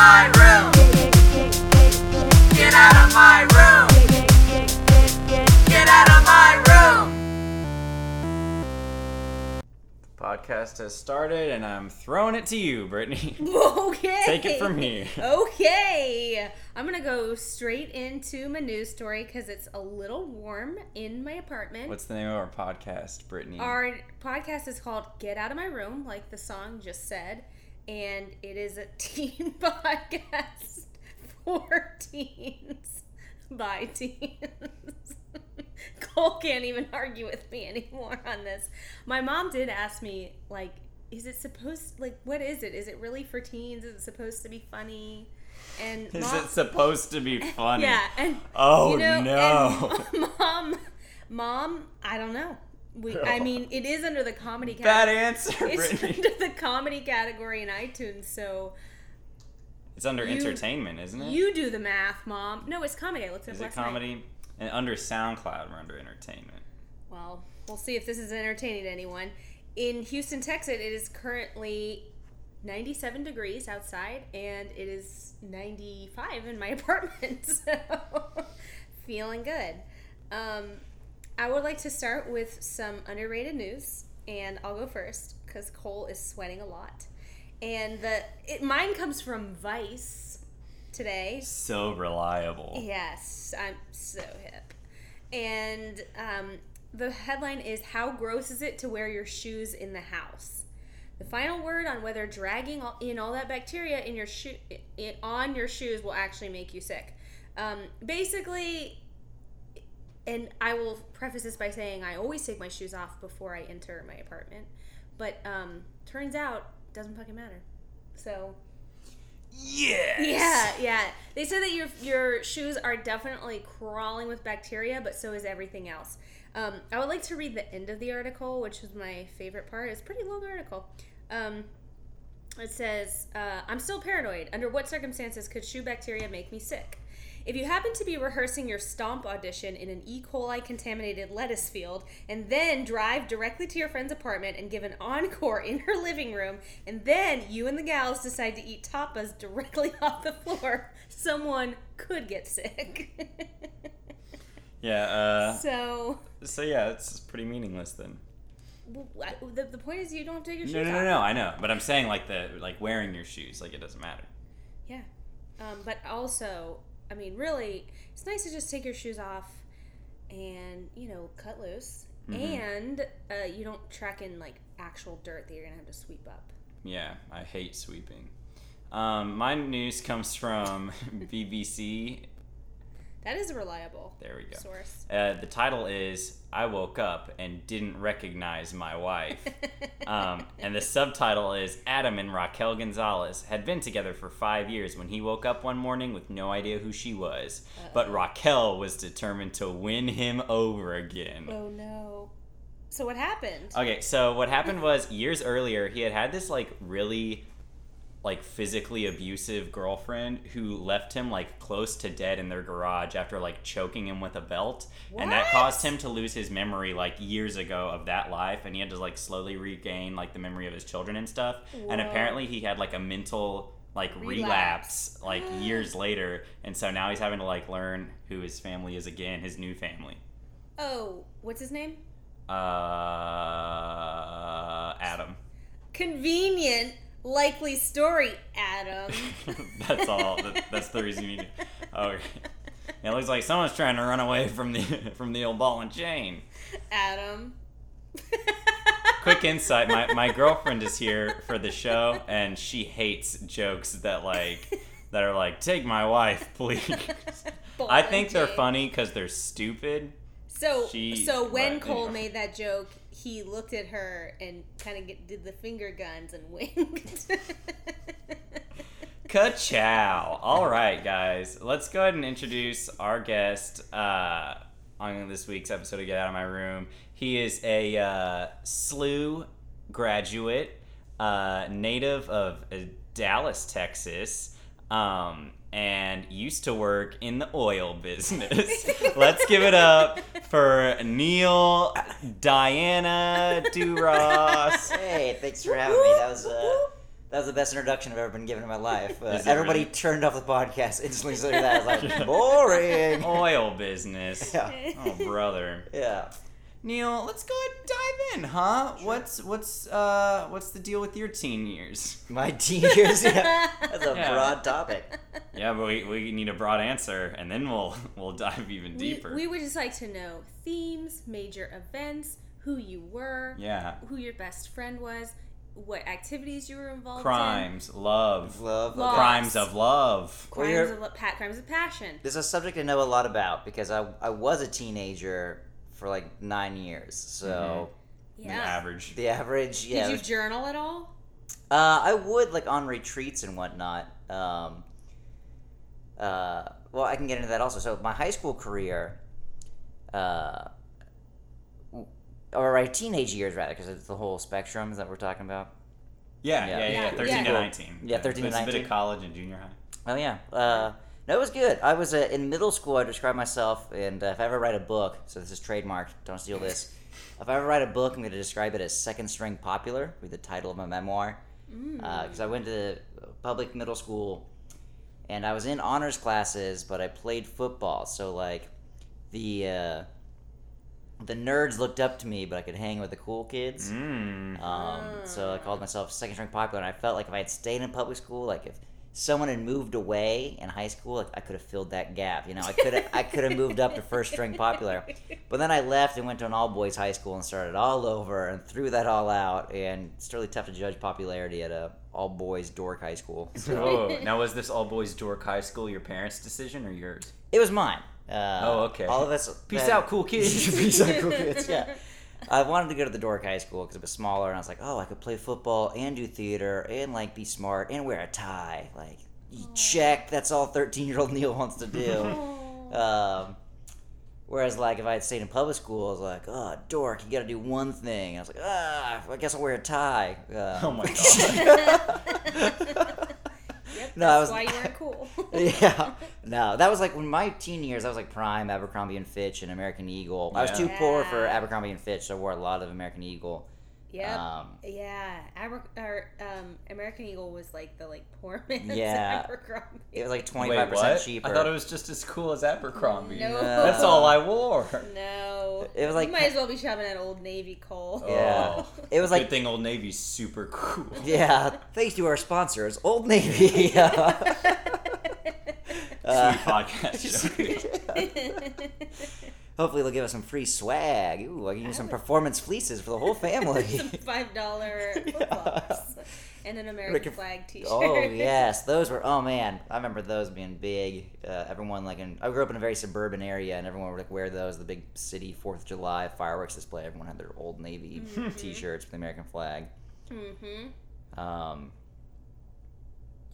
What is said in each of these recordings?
my room. Get out of my room. Get out of my room. Podcast has started, and I'm throwing it to you, Brittany. Okay. Take it from here. Okay. I'm going to go straight into my news story because it's a little warm in my apartment. What's the name of our podcast, Brittany? Our podcast is called Get Out of My Room, like the song just said. And it is a teen podcast for teens by teens. Cole can't even argue with me anymore on this. My mom did ask me, like, is it supposed like what is it? Is it really for teens? Is it supposed to be funny? And Is it supposed to be funny? yeah, and Oh you know, no! and mom, mom, I don't know. We, I mean, it is under the comedy Bad category. answer, It's Brittany. under the comedy category in iTunes, so It's under you- entertainment, isn't it? you do the math, mom. No, it's comedy. I looked it up Is it last night. comedy? And under SoundCloud, we're under entertainment. Well, we'll see if this is entertaining to anyone. In Houston, Texas, it is currently 97 degrees outside, and it is 95 in my apartment. So, feeling good. Um, I would like to start with some underrated news, and I'll go first because Cole is sweating a lot. And the it, mine comes from Vice today. So reliable. Yes, I'm so hip. And um, the headline is How gross is it to wear your shoes in the house? The final word on whether dragging all, in all that bacteria in your shoe in, on your shoes will actually make you sick. Um, basically, and I will preface this by saying I always take my shoes off before I enter my apartment, but um, turns out it doesn't fucking matter. So Yes. yeah, yeah. They said that your your shoes are definitely crawling with bacteria, but so is everything else. Um, I would like to read the end of the article, which is my favorite part. It's a pretty long article. Um, it says, uh, I'm still paranoid. Under what circumstances could shoe bacteria make me sick? If you happen to be rehearsing your stomp audition in an E. coli contaminated lettuce field and then drive directly to your friend's apartment and give an encore in her living room, and then you and the gals decide to eat tapas directly off the floor, someone could get sick. Yeah. Uh, so, so yeah, it's pretty meaningless then. the, the point is, you don't have to take your shoes No, no, no, off. no. I know, but I'm saying like the like wearing your shoes, like it doesn't matter. Yeah. Um, but also, I mean, really, it's nice to just take your shoes off and, you know, cut loose. Mhm. And uh, you don't track in, like, actual dirt that you're going to have to sweep up. Yeah, I hate sweeping. Um, my news comes from BBC. That is a reliable There we go. source. Uh, the title is "I woke up and didn't recognize my wife," um, and the subtitle is "Adam and Raquel Gonzalez had been together for five years when he woke up one morning with no idea who she was, but Raquel was determined to win him over again." oh, no. So what happened? Okay, so what happened was years earlier he had had this like really like physically abusive girlfriend who left him like close to dead in their garage after like choking him with a belt. And that caused him to lose his memory like years ago of that life. And he had to like slowly regain like the memory of his children and stuff. And apparently he had like a mental like relapse, Relapse. like years later. And so now he's having to like learn who his family is again his new family. Oh, what's his name? uh adam. Convenient, likely story, Adam. that's all. That, that's the reason you need. To, oh, it looks like someone's trying to run away from the from the old ball and chain. Adam. Quick insight: my my girlfriend is here for the show, and she hates jokes that like that are like "Take my wife, please." I think they're funny because they're stupid. So, She- so when Cole made that joke, he looked at her and kind of did the finger guns and winked. Ka-chow. All right, guys. Let's go ahead and introduce our guest uh, on this week's episode of Get Out of My Room. He is a uh, SLU graduate, uh, native of uh, Dallas, Texas, um, and used to work in the oil business. Let's give it up for Neil, Diana Duras. Hey, thanks for having me. That was uh, That was the best introduction I've ever been given in my life. Uh, everybody really? turned off the podcast instantly. So that I was like, boring. Oil business. Yeah. Oh, brother. Yeah. Neil, let's go ahead and dive in, huh? What's what's uh what's the deal with your teen years? My teen years. Yeah. That's a Yeah. broad topic. Yeah, but we, we need a broad answer, and then we'll we'll dive even we, deeper. we would just like to know themes, major events, who you were, yeah, who your best friend was, what activities you were involved in crimes, love, Love. Love. crimes of love. crimes of, lo- pat crimes of passion. This is a subject I know a lot about because I, I was a teenager for like nine years. So The Yeah. average. the average, yeah. Did you journal at all? Uh, I would like on retreats and whatnot. Um, uh, well, I can get into that also. So my high school career, uh, or my teenage years rather, because it's the whole spectrum that we're talking about. Yeah, Yeah. yeah, yeah. Yeah, 13 to 19. Yeah, 13 to It's a bit 19. of college and junior high. Oh yeah. Uh, no, it was good. I was uh, in middle school. I described myself, and uh, if I ever write a book, so this is trademarked. Don't steal this. If I ever write a book, I'm going to describe it as second string popular, with the title of my memoir. Because I went to public middle school, and I was in honors classes, but I played football. So like, the uh, the nerds looked up to me, but I could hang with the cool kids. Mm. Um, so I called myself second string popular, and I felt like if I had stayed in public school, like if someone had moved away in high school, like I could have filled that gap. You know, I could have I could have moved up to first string popular. But then I left and went to an all boys high school and started all over and threw that all out. And it's really tough to judge popularity at a all boys dork high school. So Oh, now was this all boys dork high school your parents' decision or yours? it was mine. Uh, Oh, okay. All of us. Peace had- out, cool kids. Peace out, cool kids. Yeah. I wanted to go to the dork high school because it was smaller, and I was like, oh, I could play football and do theater and like be smart and wear a tie. Like, you check. That's all thirteen-year-old Neil wants to do. um, whereas, like, if I had stayed in public school, I was like, oh, dork, you got to do one thing. I was like, ah, I guess I'll wear a tie. Um, Oh my god. Yep, No, I was- why you weren't cool. yeah. No, that was like when my teen years. I was like prime Abercrombie and Fitch and American Eagle. I was Yeah. too poor for Abercrombie and Fitch, so I wore a lot of American Eagle. Yep. Um, yeah. Aber- or, um, American Eagle was like the like poor man's Yeah. Abercrombie. it was like twenty Wait, five percent what? cheaper. I thought it was just as cool as Abercrombie. No. That's all I wore. No. It was like- you might as well be shopping at Old Navy Cole. Yeah. Oh. It was Good like thing Old Navy's super cool. yeah. Thanks to our sponsors, Old Navy. Uh, Sweet podcast show. Hopefully they'll give us some free swag. Ooh, I can use some performance fleeces for the whole family. Some five dollar flip-flops and an American Rick- flag T-shirt. Oh yes, those were. Oh man, I remember those being big. Uh, everyone like in. I grew up in a very suburban area, and everyone would like wear those. The big city Fourth of July fireworks display. Everyone had their Old Navy T-shirts with the American flag. Mm-hmm. Um.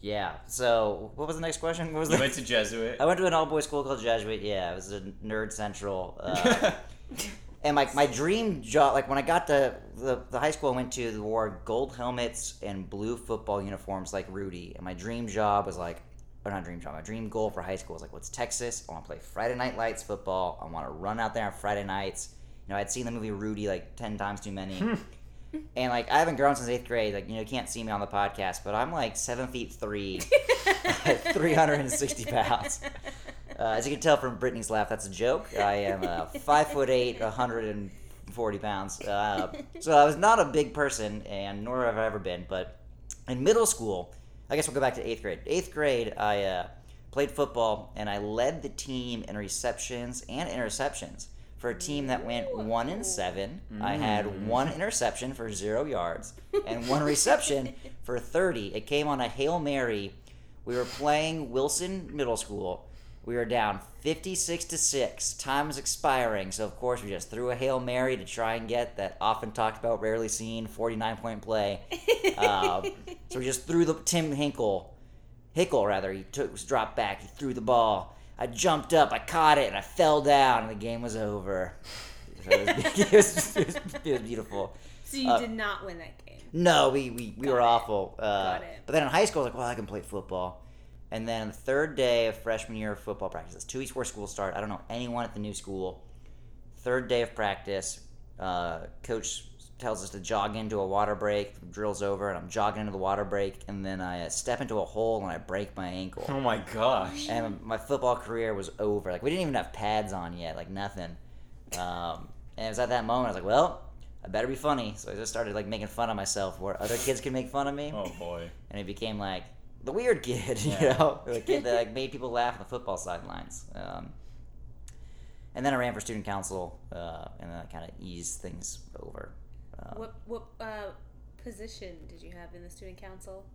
Yeah. So, what was the next question? What was You the? went to Jesuit. I went to an all boys school called Jesuit. Yeah, it was a nerd central. Uh, and my, my dream job, like when I got to the, the high school I went to, they wore gold helmets and blue football uniforms like Rudy. And my dream job was like, or not dream job, my dream goal for high school was like, what's Texas? I want to play Friday Night Lights football. I want to run out there on Friday nights. You know, I'd seen the movie Rudy like 10 times too many. and like, I haven't grown since eighth grade. Like, you know, you can't see me on the podcast, but I'm like seven feet three. 360 pounds. Uh, as you can tell from Brittany's laugh, that's a joke. I am uh, five foot eight, 140 pounds. Uh, so I was not a big person, and nor have I ever been. But in middle school, I guess we'll go back to eighth grade. Eighth grade, I uh, played football, and I led the team in receptions and interceptions. For a team that went one and seven, I had one interception for zero yards and one reception for 30. It came on a Hail Mary. We were playing Wilson Middle School. We were down 56 to 6. Time was expiring, so of course we just threw a Hail Mary to try and get that often talked about, rarely seen 49 point play. Um, so we just threw the Tim Hinkle, Hickle rather, he took was dropped back, he threw the ball. I jumped up, I caught it, and I fell down, and the game was over. So it, was, it, was, it, was, it was beautiful. So you Uh, did not win that game. No, we, we, we Got were awful. Uh, Got it. But then in high school, I was like, well, I can play football. And then the third day of freshman year of football practice, it's two weeks before school start. I don't know anyone at the new school. Third day of practice, uh, coach tells us to jog into a water break. Drill's over, and I'm jogging into the water break, and then I uh, step into a hole and I break my ankle. Oh my gosh. and my football career was over. Like we didn't even have pads on yet, like nothing. Um, and it was at that moment I was like, well, I better be funny. So I just started like making fun of myself where other kids could make fun of me, Oh boy. and it became like the weird kid, you Yeah. know, the kid that like made people laugh on the football sidelines. Um, and then I ran for student council, uh, and then I kind of eased things over. Uh, What what uh, position did you have in the student council?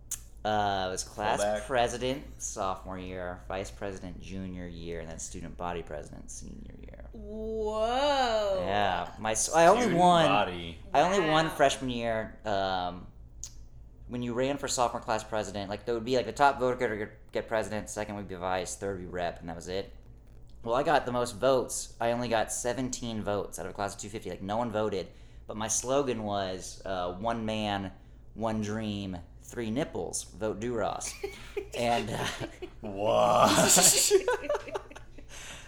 Uh, I was class Fullback. president sophomore year, vice president junior year, and then student body president senior year. Whoa. Yeah, my s- I only Student won. Body. I only won freshman year. Um, when you ran for sophomore class president, like there would be like the top voter could get- get president, second would be vice, third would be rep, and that was it. Well, I got the most votes. I only got 17 votes out of a class of 250. Like no one voted, but my slogan was uh, "One man, one dream, three nipples. Vote Duras." and uh, What?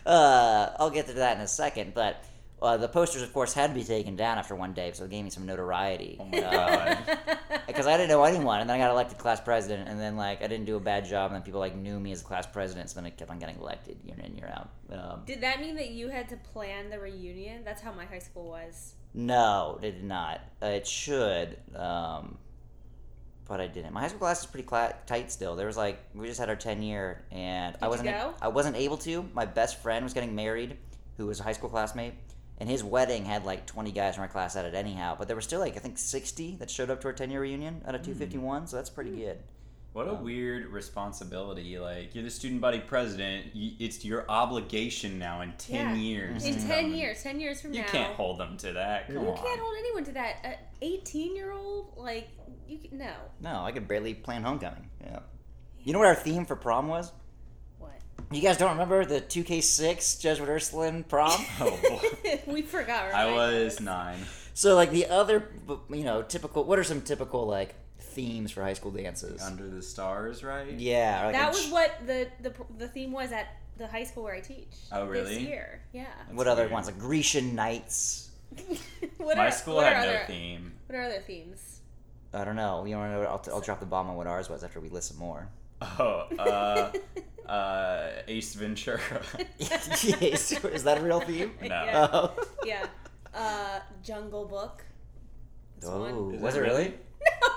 uh, I'll get to that in a second, but. Uh, the posters, of course, had to be taken down after one day, so it gave me some notoriety. Oh my God. because I didn't know anyone, and then I got elected class president, and then like I didn't do a bad job, and then people like knew me as a class president, so then I kept on getting elected year in and year out. Um, Did that mean that you had to plan the reunion? That's how my high school was. no, it did not. Uh, it should, um, but I didn't. My high school class is pretty cla- tight still. There was like we just had our ten year, and I wasn't go? I wasn't able to. My best friend was getting married, who was a high school classmate. And his wedding had like 20 guys from our class at it anyhow, but there were still like I think 60 that showed up to our 10 year reunion out of hmm. 251, so that's pretty hmm. good. What a um, weird responsibility. Like, you're the student body president. You, it's your obligation now in 10 Yeah. years. In mm-hmm. 10 come years, 10 years from You now. You can't hold them to that. Come You on. can't hold anyone to that. An 18 year old? Like, you can, no. No, I could barely plan homecoming. Yeah. You know what our theme for prom was? What? You guys don't remember the 2K6 Jesuit Ursuline prom? Oh, boy. we forgot. I was nine. so, like, the other, you know, typical, what are some typical, like, themes for high school dances? Under the stars, right? yeah. Like That was ch- what the, the the theme was at the high school where I teach. Oh, really? This really? year, yeah. What other ones? Like Grecian Nights? what My are, school what had are no other, theme. What are other themes? I don't know. You want to know? I'll, I'll drop the bomb on what ours was after we listen more. Oh, uh, uh, Ace Ventura. yes. Is that a real theme? No. Yeah. Oh. yeah. Uh, Jungle Book. That's Oh, one. Is was it it really? really?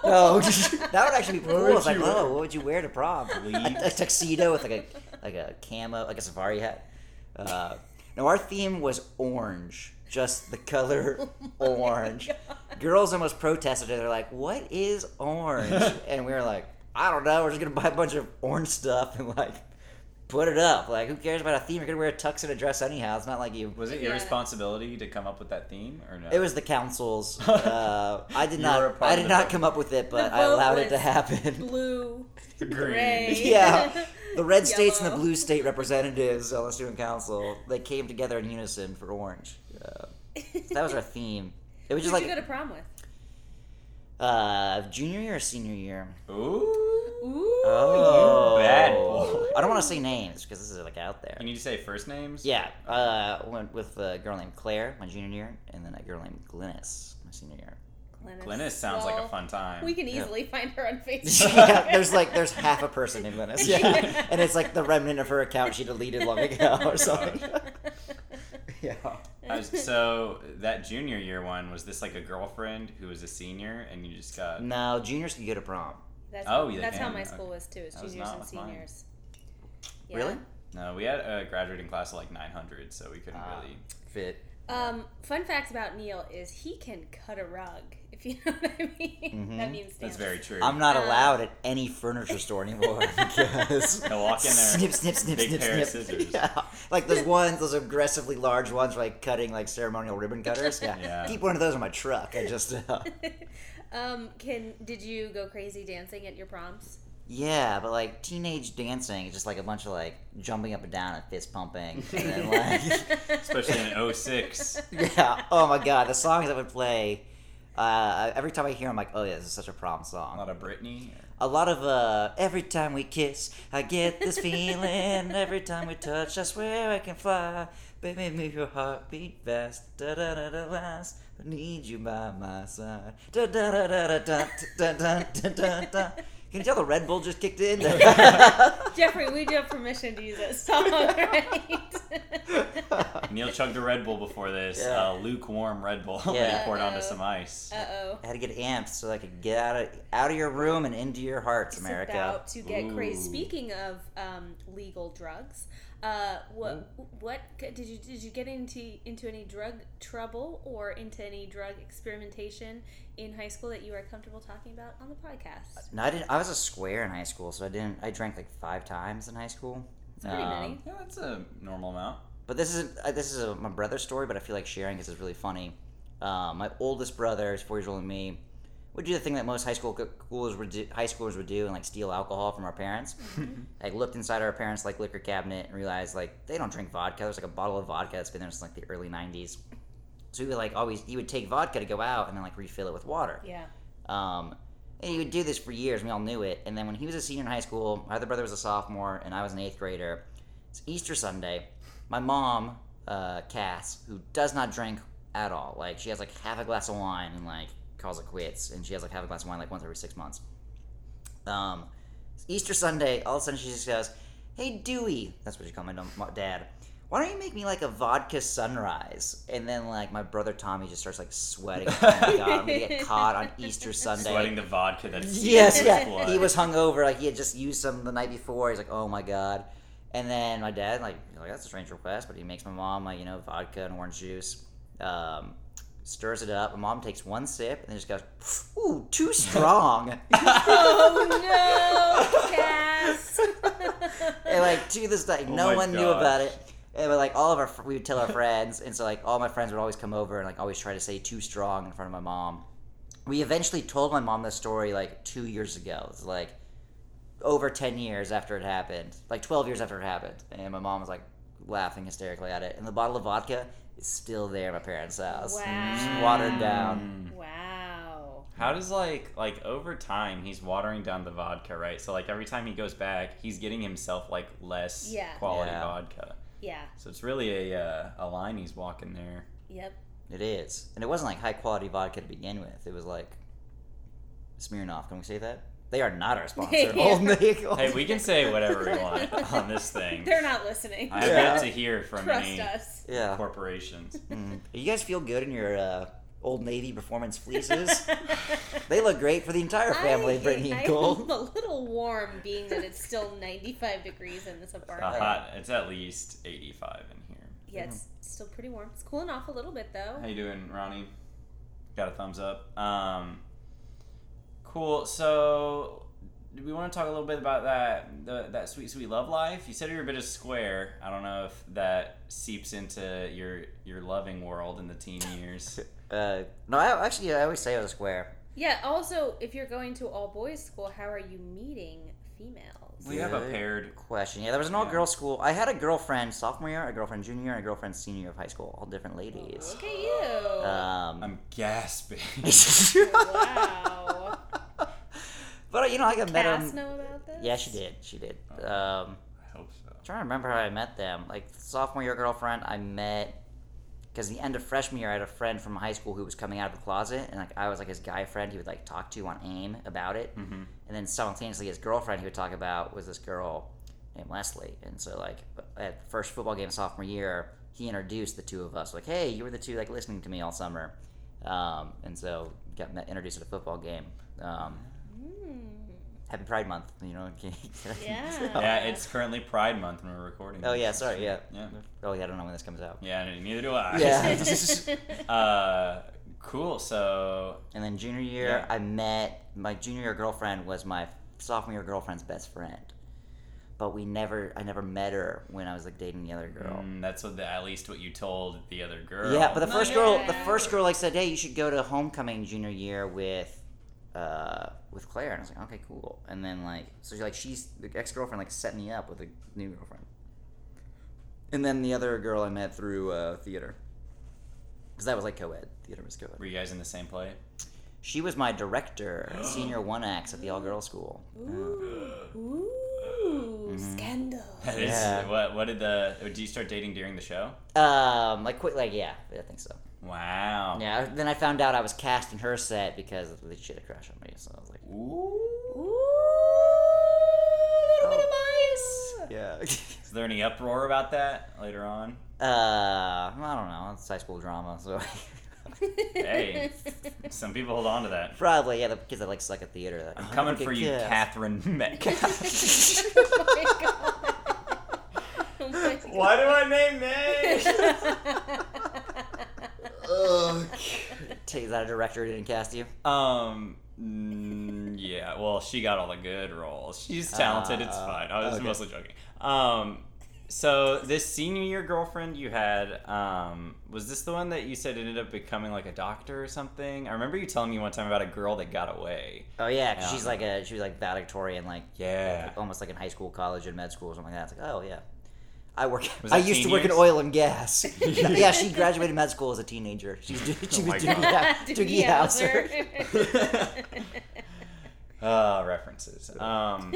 No, that would actually be What cool. would It's like, you oh, what would you wear to prom? A, a tuxedo with like a like a camo, like a safari hat. Uh, no, our theme was orange, just the color orange. Girls almost protested. They're like, "What is orange?" and we were like, "I don't know. We're just gonna buy a bunch of orange stuff and like put it up. Like, who cares about a theme? You're gonna wear a tux and a dress anyhow. It's not like you." Was it your Yeah. responsibility to come up with that theme or no? It was the council's. Uh, I did You were a not. I did not vote. come up with it, but I allowed it to happen. Blue. Green. Gray. yeah, the red states and the blue state representatives on the student council they came together in unison for orange. Uh, that was our theme. It was Who just did like you go to prom with? Uh, junior year or senior year. Ooh. Ooh. Oh, bad boy. I don't want to say names because this is like out there. You need to say first names? Yeah, uh, went with a girl named Claire my junior year, and then a girl named Glynis my senior year. Glennis. Glennis sounds like a fun time. We can Yeah. easily find her on Facebook. yeah, there's like there's half a person named Glynis. Yeah, and it's like the remnant of her account she deleted long ago or something. yeah. Uh, so that junior year one was this like a girlfriend who was a senior and you just got No, juniors can go to prom. That's, Oh, yeah, that's how can. my Okay. school was too. It's That was juniors not and with mine. seniors. Really? no we had a graduating class of like 900 so we couldn't Ah. really Fit. Um, fun fact about Neil is he can cut a rug. If you know what I mean. That Mhm. means that's very true I'm not Uh, allowed at any furniture store anymore because They'll walk in there, snip, snip, snip, big snip, pair of snip. scissors. Yeah, like those ones, those aggressively large ones, for, like cutting like ceremonial ribbon cutters. Yeah, Yeah. keep one of those in my truck. I just, uh, um, can did you go crazy dancing at your proms? yeah, but like teenage dancing is just like a bunch of like jumping up and down and fist pumping, and then like. especially in 06 Yeah. Oh my god, the songs I would play. Uh, every time I hear, I'm like, oh yeah, this is such a prom song. A song. lot of Britney. A lot of uh, every time we kiss, I get this feeling. every time we touch, I swear I can fly. Baby, make your heart beat fast. Da da da da last. I need you by my side. Da da da da da da da da da da da. Can you tell the Red Bull just kicked in? Jeffrey, we do have permission to use that song, right? Neil chugged a Red Bull before this. Yeah. Uh, lukewarm Red Bull. that he poured onto Uh-oh. some ice. Uh oh. I had to get amped so I could get out of out of your room and into your hearts, It's America. about to get crazy. Speaking of um, legal drugs, uh, what what did you did you get into into any drug trouble or into any drug experimentation in high school that you are comfortable talking about on the podcast? No, I didn't. I was a square in high school, so I didn't. I drank like five times in high school. It's pretty Um, many. Yeah, that's a normal amount. But this is uh, this is a, my brother's story, but I feel like sharing because it's really funny. Um, my oldest brother is four years older than me. Would do the thing that most high school schoolers would do, high schoolers would do, and like steal alcohol from our parents. like looked inside our parents' like liquor cabinet and realized like they don't drink vodka. There's like a bottle of vodka that's been there since like the early '90s. So he would like always he would take vodka to go out and then like refill it with water. Yeah. Um, and he would do this for years. We all knew it. And then when he was a senior in high school, my other brother was a sophomore, and I was an eighth grader. It's Easter Sunday. My mom, uh, Cass, who does not drink at all, like she has like half a glass of wine and like calls it quits, and she has like half a glass of wine like once every six months. Um, Easter Sunday, all of a sudden she just goes, "Hey Dewey," that's what she called my dom- my dad. Why don't you make me like a vodka sunrise? And then like my brother Tommy just starts like sweating. Oh my god, I'm gonna get caught on Easter Sunday. Sweating the vodka that's Yes, in yeah. blood. He was hungover, like he had just used some the night before. He's like, oh my god. And then my dad, like, like that's a strange request, but he makes my mom like you know vodka and orange juice. Um, stirs it up. My mom takes one sip and then just goes, ooh, too strong. Oh no, Cass. and like to this day, Oh no my one knew about it. And but like all of our, we would tell our friends, and so like all my friends would always come over and like always try to say too strong in front of my mom. We eventually told my mom this story like two years ago. It's like over ten years after it happened, like twelve years after it happened, and my mom was like laughing hysterically at it. And the bottle of vodka is still there at my parents' house, just watered down. Wow. How does like like over time he's watering down the vodka, right? So like every time he goes back, he's getting himself like less Yeah. quality Yeah. vodka. Yeah. So it's really a uh, a line he's walking there. Yep. It is, and it wasn't like high quality vodka to begin with. It was like Smirnoff. Can we say that? They are not our sponsor. Yeah. Old Navy. Hey, we can say whatever we want on this thing. They're not listening. I have Yeah. yet to hear from Trust any us. Yeah. corporations. Mm. You guys feel good in your uh, Old Navy performance fleeces? they look great for the entire family, I, Brittany I and Cole. I'm a little warm, being that it's still 95 degrees in this A apartment. hot, it's at least 85 in here. Yeah, it's still pretty warm. It's cooling off a little bit though. How you doing, Ronnie? Got a thumbs up. Um, cool. So, do we want to talk a little bit about that the, that sweet sweet love life? You said you're a bit of square. I don't know if that seeps into your your loving world in the teen years. Uh, no, I actually I always say I was a square. Yeah. Also, if you're going to all boys school, how are you meeting females? We have a paired. Question. Yeah, there was an all Yeah. girls school. I had a girlfriend sophomore year, a girlfriend junior year, and a girlfriend senior year of high school. All different ladies. Look at you. Um, I'm gasping. wow. But you know, like I met Cass them. know about this? Yeah, she did. She did. Um, I hope so. trying to remember how I met them. Like sophomore year girlfriend, I met because the end of freshman year, I had a friend from high school who was coming out of the closet, and like I was like his guy friend. He would like talk to on AIM about it, Mm-hmm. and then simultaneously his girlfriend he would talk about was this girl named Leslie. And so like at the first football game sophomore year, he introduced the two of us. Like, hey, you were the two like listening to me all summer, um, and so got met, introduced at a football game. Um. Happy Pride Month, you know. Yeah. Yeah, it's currently Pride Month when we're recording. Oh this. yeah, sorry, yeah. Yeah. Oh yeah, I don't know when this comes out. Yeah, neither do I. Yeah. uh, cool. So And then junior year, Yeah. I met my junior year girlfriend was my sophomore year girlfriend's best friend, but we never, I never met her when I was like dating the other girl. mm, that's what the, at least what you told the other girl. Yeah, but the first girl, the first girl like said, "Hey, you should go to homecoming junior year with, uh, with Claire." And I was like, "Okay, cool." And then like, so she like she's the ex girlfriend like set me up with a new girlfriend. And then the other girl I met through uh, theater. because that was like co-ed. Theater was co-ed. Were you guys in the same play? She was my director, senior one acts at the all girls school. Ooh, scandal. That is- Yeah. What? What did the? Did you start dating during the show? Um, like quick, like yeah, I think so. Wow. Yeah. Then I found out I was cast in her set because she had a crush on me. So I was like, Ooh. Ooh, little bit of bias. yeah. Is there any uproar about that later on? uh, I don't know. It's high school drama, so Hey, some people hold on to that. probably yeah. The kids that like suck at theater. That, I'm coming for you, Catherine. Catherine Metcalf. oh my god. Oh. Why do I name names? Take that a director who didn't cast you. Um. mm, yeah. Well, she got all the good roles. She's talented. it's Ah, fine. I was okay. mostly joking. Um. So this senior year girlfriend you had, um, was this the one that you said ended up becoming like a doctor or something? I remember you telling me one time about a girl that got away. Oh yeah, 'cause Yeah. she's like a she was like valedictorian, like Yeah. like, almost like in high school, college, and med school or something like that. It's like oh yeah. I work. I used to teen work in oil and gas. yeah, she graduated med school as a teenager. She was, do- she Oh was my Doogie, God. Doogie Howser. Uh, references. Um.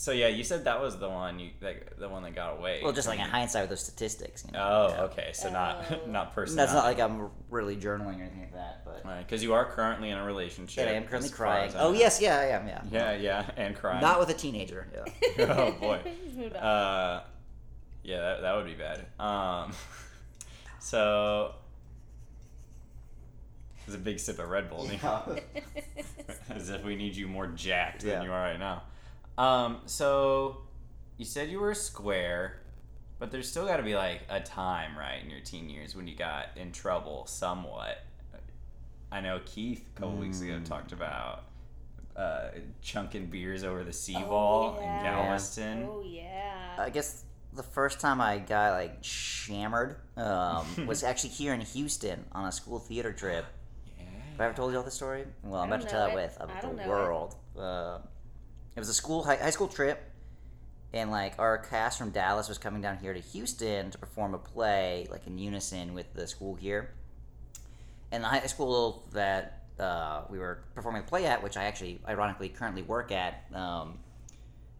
So yeah, you said that was the one you that the one that got away. Well, just like in hindsight with those statistics. You know? Oh, Yeah. okay. So not Oh. not personal. That's not like I'm really journaling or anything like that, but because you are currently in a relationship. yeah, I am currently crying. Oh know. yes, yeah, I am. Yeah. Yeah, yeah, and crying. Not with a teenager. Yeah. oh boy. Just moved on. Uh, yeah, that, that would be bad. Um, so there's a big sip of Red Bull. as if we need you more jacked Yeah. than you are right now. Um, so you said you were a square, but there's still got to be like a time, right, in your teen years when you got in trouble somewhat. I know Keith a couple weeks ago Mm. talked about uh, chunking beers over the seawall yeah. in Galveston. oh yeah. I guess the first time I got like shammered um, was actually here in Houston on a school theater trip. Have I ever told you all the story? Well, I'm about to tell it it. with of I don't the know it. world. Uh, it was a school high, high school trip, and like our cast from Dallas was coming down here to Houston to perform a play, like in unison with the school here. And the high school that uh, we were performing the play at, which I actually ironically currently work at, um,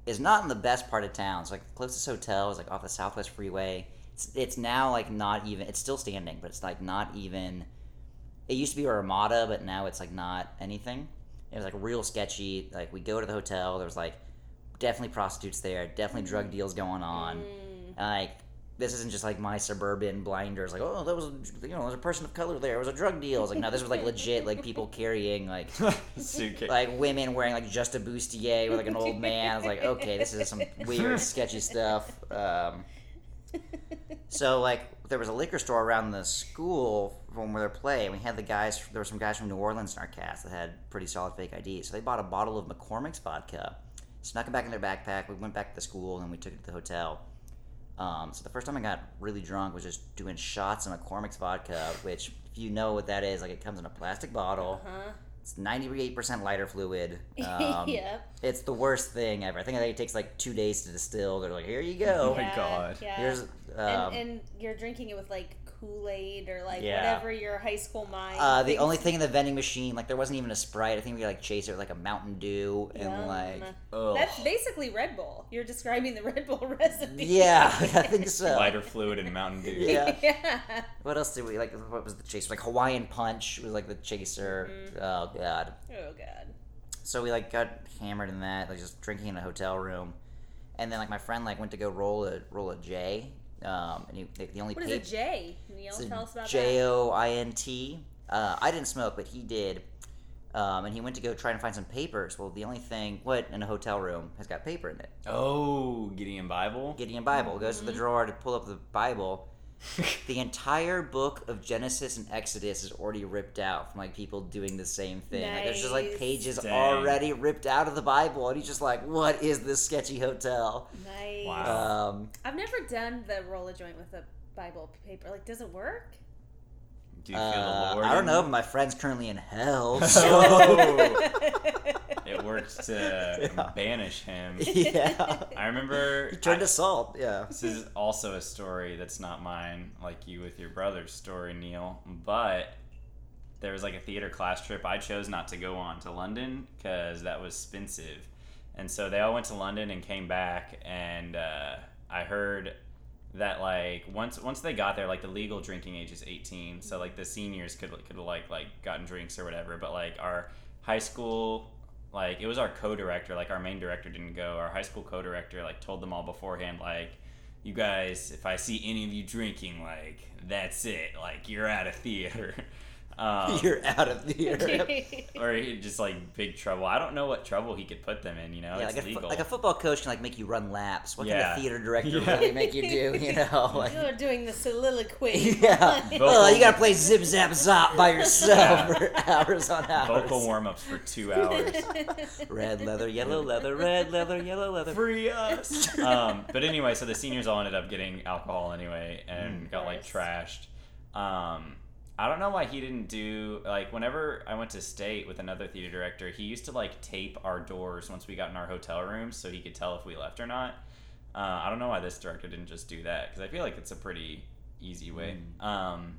is not in the best part of town. So like the closest hotel is like off the Southwest Freeway. It's, it's now like not even. It's still standing, but it's like not even. It used to be a Ramada, but now it's like not anything. It was like real sketchy. Like we go to the hotel, there was like definitely prostitutes there, definitely drug deals going on. Mm. Like this isn't just like my suburban blinders. Like oh, that was you know, there's a person of color there. It was a drug deal. It's like no, this was like legit. Like people carrying like Suitcase. like women wearing like just a bustier with like an old man. I was like, okay, this is some weird, sketchy stuff. Um, so like, there was a liquor store around the school from where they're playing. We had the guys. There were some guys from New Orleans in our cast that had pretty solid fake IDs. So they bought a bottle of McCormick's vodka, snuck it back in their backpack. We went back to the school and we took it to the hotel. Um, so the first time I got really drunk was just doing shots of McCormick's vodka, which if you know what that is, like it comes in a plastic bottle. Huh? It's ninety eight percent lighter fluid. Um, yep. It's the worst thing ever. I think it takes like two days to distill. They're like, here you go. Oh my God. Yeah. Here's um, and, and you're drinking it with like Kool Aid or like Yeah. whatever your high school mind. uh, the only thing in the vending machine, like there wasn't even a Sprite. I think we like chase it with like a Mountain Dew and Yum. like, Ugh. That's basically Red Bull. You're describing the Red Bull recipe. yeah, I think so. lighter fluid and Mountain Dew. Yeah. yeah. What else did we like? What was the chaser? Like Hawaiian Punch was like the chaser. Oh god. Oh god. So we like got hammered in that, like just drinking in a hotel room, and then like my friend like went to go roll a roll a J, um, and he like, the only What is paid- a J? Can you It's tell us about J O I N T. Uh, I didn't smoke, but he did. Um, and he went to go try and find some papers. Well, the only thing, what in a hotel room has got paper in it? Oh, Gideon Bible. Gideon Bible goes to the Mm-hmm. drawer to pull up the Bible. the entire book of Genesis and Exodus is already ripped out from like people doing the same thing. Like, there's just like pages Dang. already ripped out of the Bible, and he's just like, "What is this sketchy hotel?" Nice. Wow. Um, I've never done the roll a joint with a Bible paper. Like, does it work? Do you feel uh, the Lord? I don't know, but my friend's currently in hell. Oh. So It worked to Yeah. banish him. yeah. I remember He turned I- to salt. Yeah. This is also a story that's not mine, like you with your brother's story, Neil. But there was like a theater class trip. I chose not to go on to London because that was expensive. And so they all went to London and came back. And uh, I heard that like once once they got there, like the legal drinking age is 18. So like the seniors could could like like gotten drinks or whatever. But like our high school like it was our co-director like our main director didn't go. Our high school co-director like told them all beforehand like you guys if i see any of you drinking like that's it. Like you're out of theater um, You're out of theater. or he just like big trouble i don't know what trouble he could put them in you know Yeah, it's like a, legal like a football coach can like make you run laps. What Yeah. can a theater director Yeah. really make you do? You know, like You're doing the soliloquy. yeah. Vocal- Oh, you gotta play zip zap zop by yourself for hours on hours. vocal warm-ups for two hours Red leather, yellow leather, red leather, yellow leather. free us. um, but anyway, so the seniors all ended up getting alcohol anyway and Mm. got like trashed. Um, I don't know why he didn't do like whenever I went to state with another theater director, he used to like tape our doors once we got in our hotel rooms so he could tell if we left or not. Uh, I don't know why this director didn't just do that because I feel like it's a pretty easy way. Um,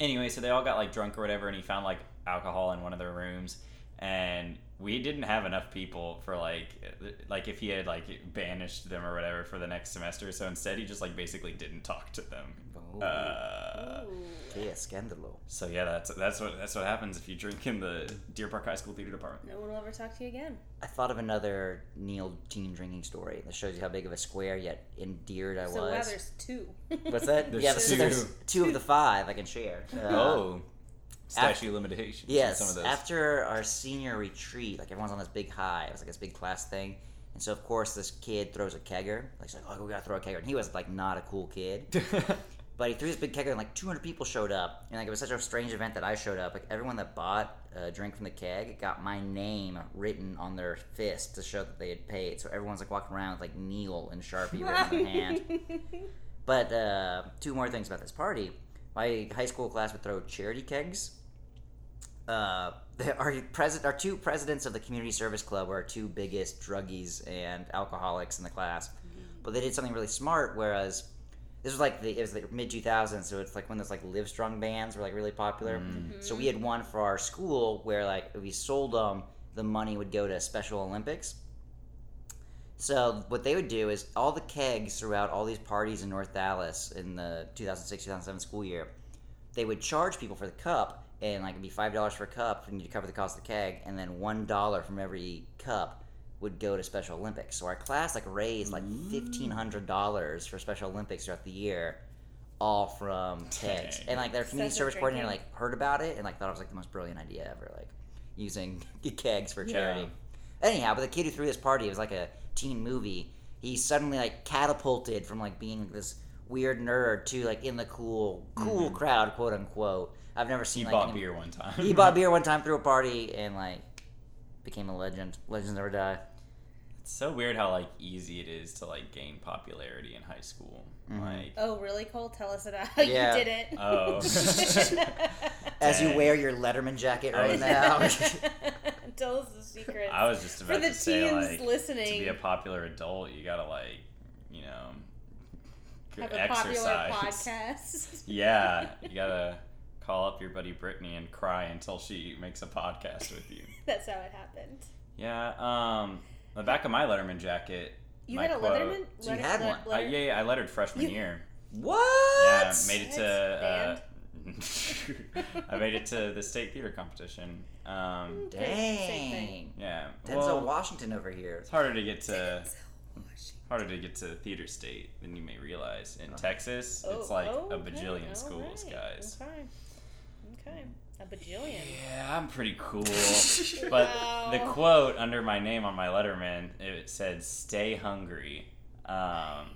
anyway, so they all got like drunk or whatever, and he found like alcohol in one of their rooms, and we didn't have enough people for like like if he had like banished them or whatever for the next semester. So instead, he just like basically didn't talk to them. Oh. Uh, Que scandalo. so yeah, that's that's what that's what happens if you drink in the Deer Park High School theater department. No one will ever talk to you again. I thought of another Neil teen drinking story that shows you how big of a square yet endeared I So wow, was. there's two. What's that? There's yeah, so two. there's two of the five I can share. Uh, oh, statute of limitations. Yes, some of those. after our senior retreat, like everyone's on this big high. It was like this big class thing. And so, of course, this kid throws a kegger. Like, he's like, oh, we gotta throw a kegger. And he was, like, not a cool kid. But he threw this big kegger, and like 200 people showed up. And like it was such a strange event that I showed up. Like everyone that bought a drink from the keg got my name written on their fist to show that they had paid. So everyone's like walking around with like Neil and Sharpie written on their hand. But uh, two more things about this party. My high school class would throw charity kegs. Uh, our president, our two presidents of the community service club were our two biggest druggies and alcoholics in the class. But they did something really smart. Whereas this was like the it was the mid 2000s, so it's like when those like Live Strong bands were like really popular. So we had one for our school where like if we sold them, the money would go to Special Olympics. So what they would do is all the kegs throughout all these parties in North Dallas in the 2006-2007 school year, they would charge people for the cup, and like it'd be five dollars for a cup, and you cover the cost of the keg, and then one dollar from every cup would go to Special Olympics. So our class like raised like fifteen hundred dollars for Special Olympics throughout the year, all from kegs. And like their community Excessive service coordinator drinking. like heard about it and like thought it was like the most brilliant idea ever, like using kegs for Yeah. charity. Anyhow, but the kid who threw this party, it was like a teen movie. He suddenly like catapulted from like being this weird nerd to like in the cool, cool mm-hmm. crowd, quote unquote. I've never he seen. like, bought any- beer one time. He bought beer one time through a party and like became a legend. Legends never die. It's so weird how like easy it is to like gain popularity in high school. Mm-hmm. Like, Oh, really, Cole? Tell us about how Yeah. you did it. oh, As you wear your Letterman jacket right was- now. Tell us the secret. I was just For about the to say teens like to be a popular adult, you gotta like, you know, g- have a popular exercise. podcast. Yeah, you gotta call up your buddy Brittany and cry until she makes a podcast with you. That's how it happened. Yeah, um, the back of my Letterman jacket. You had a quote- Letterman. So you Letter- had one. I, letter- yeah, yeah, I lettered freshman You- year. what? Yeah, made it to. Uh, I made it to the state theater competition. Um, Dang. yeah, Denzel well, Washington over here. it's harder to get to harder to get to theater state than you may realize. In Texas, it's Oh, like oh, a bajillion all schools, right, guys. Okay. Okay. A bajillion. Yeah, I'm pretty cool. but the quote under my name on my Letterman it said "Stay hungry." Um,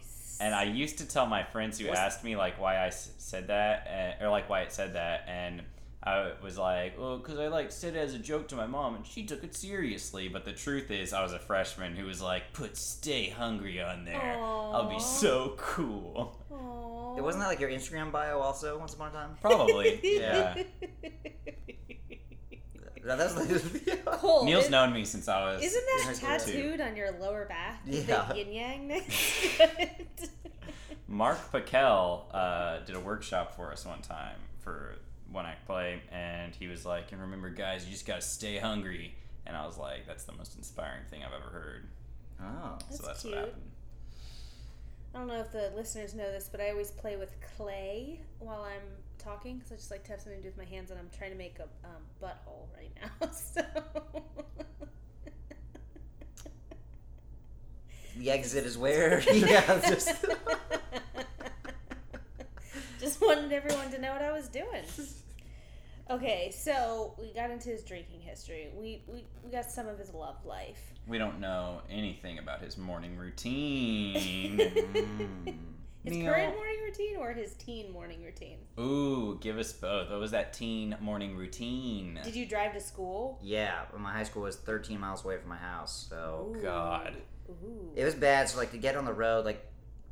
and I used to tell my friends who What's- asked me like why I said that, uh, or like why it said that, and I was like, "Oh, because I like said it as a joke to my mom, and she took it seriously." But the truth is, I was a freshman who was like, "Put "Stay hungry" on there. I'll be so cool." Aww. It wasn't that like your Instagram bio also once upon a time? Probably, yeah. No, that's like, Cole, Neil's is- known me since I was. Isn't that High school, too. tattooed on your lower back? Yeah. The yin yang next? Mark Paquel uh, did a workshop for us one time for one act play, and he was like, "And remember, guys, you just gotta stay hungry." And I was like, "That's the most inspiring thing I've ever heard." oh. That's so that's cute. what happened. I don't know if the listeners know this, but I always play with clay while I'm talking because I just like to have something to do with my hands, and I'm trying to make a um, butthole right now. So. The exit is where? yeah, just. Just wanted everyone to know what I was doing. Okay, so we got into his drinking history. We, we, we got some of his love life. We don't know anything about his morning routine. Mm. His Neil. current morning routine or his teen morning routine? Ooh, give us both. What was that teen morning routine? Did you drive to school? Yeah, but my high school was 13 miles away from my house, so Ooh. God. Ooh. it was bad. So like to get on the road, like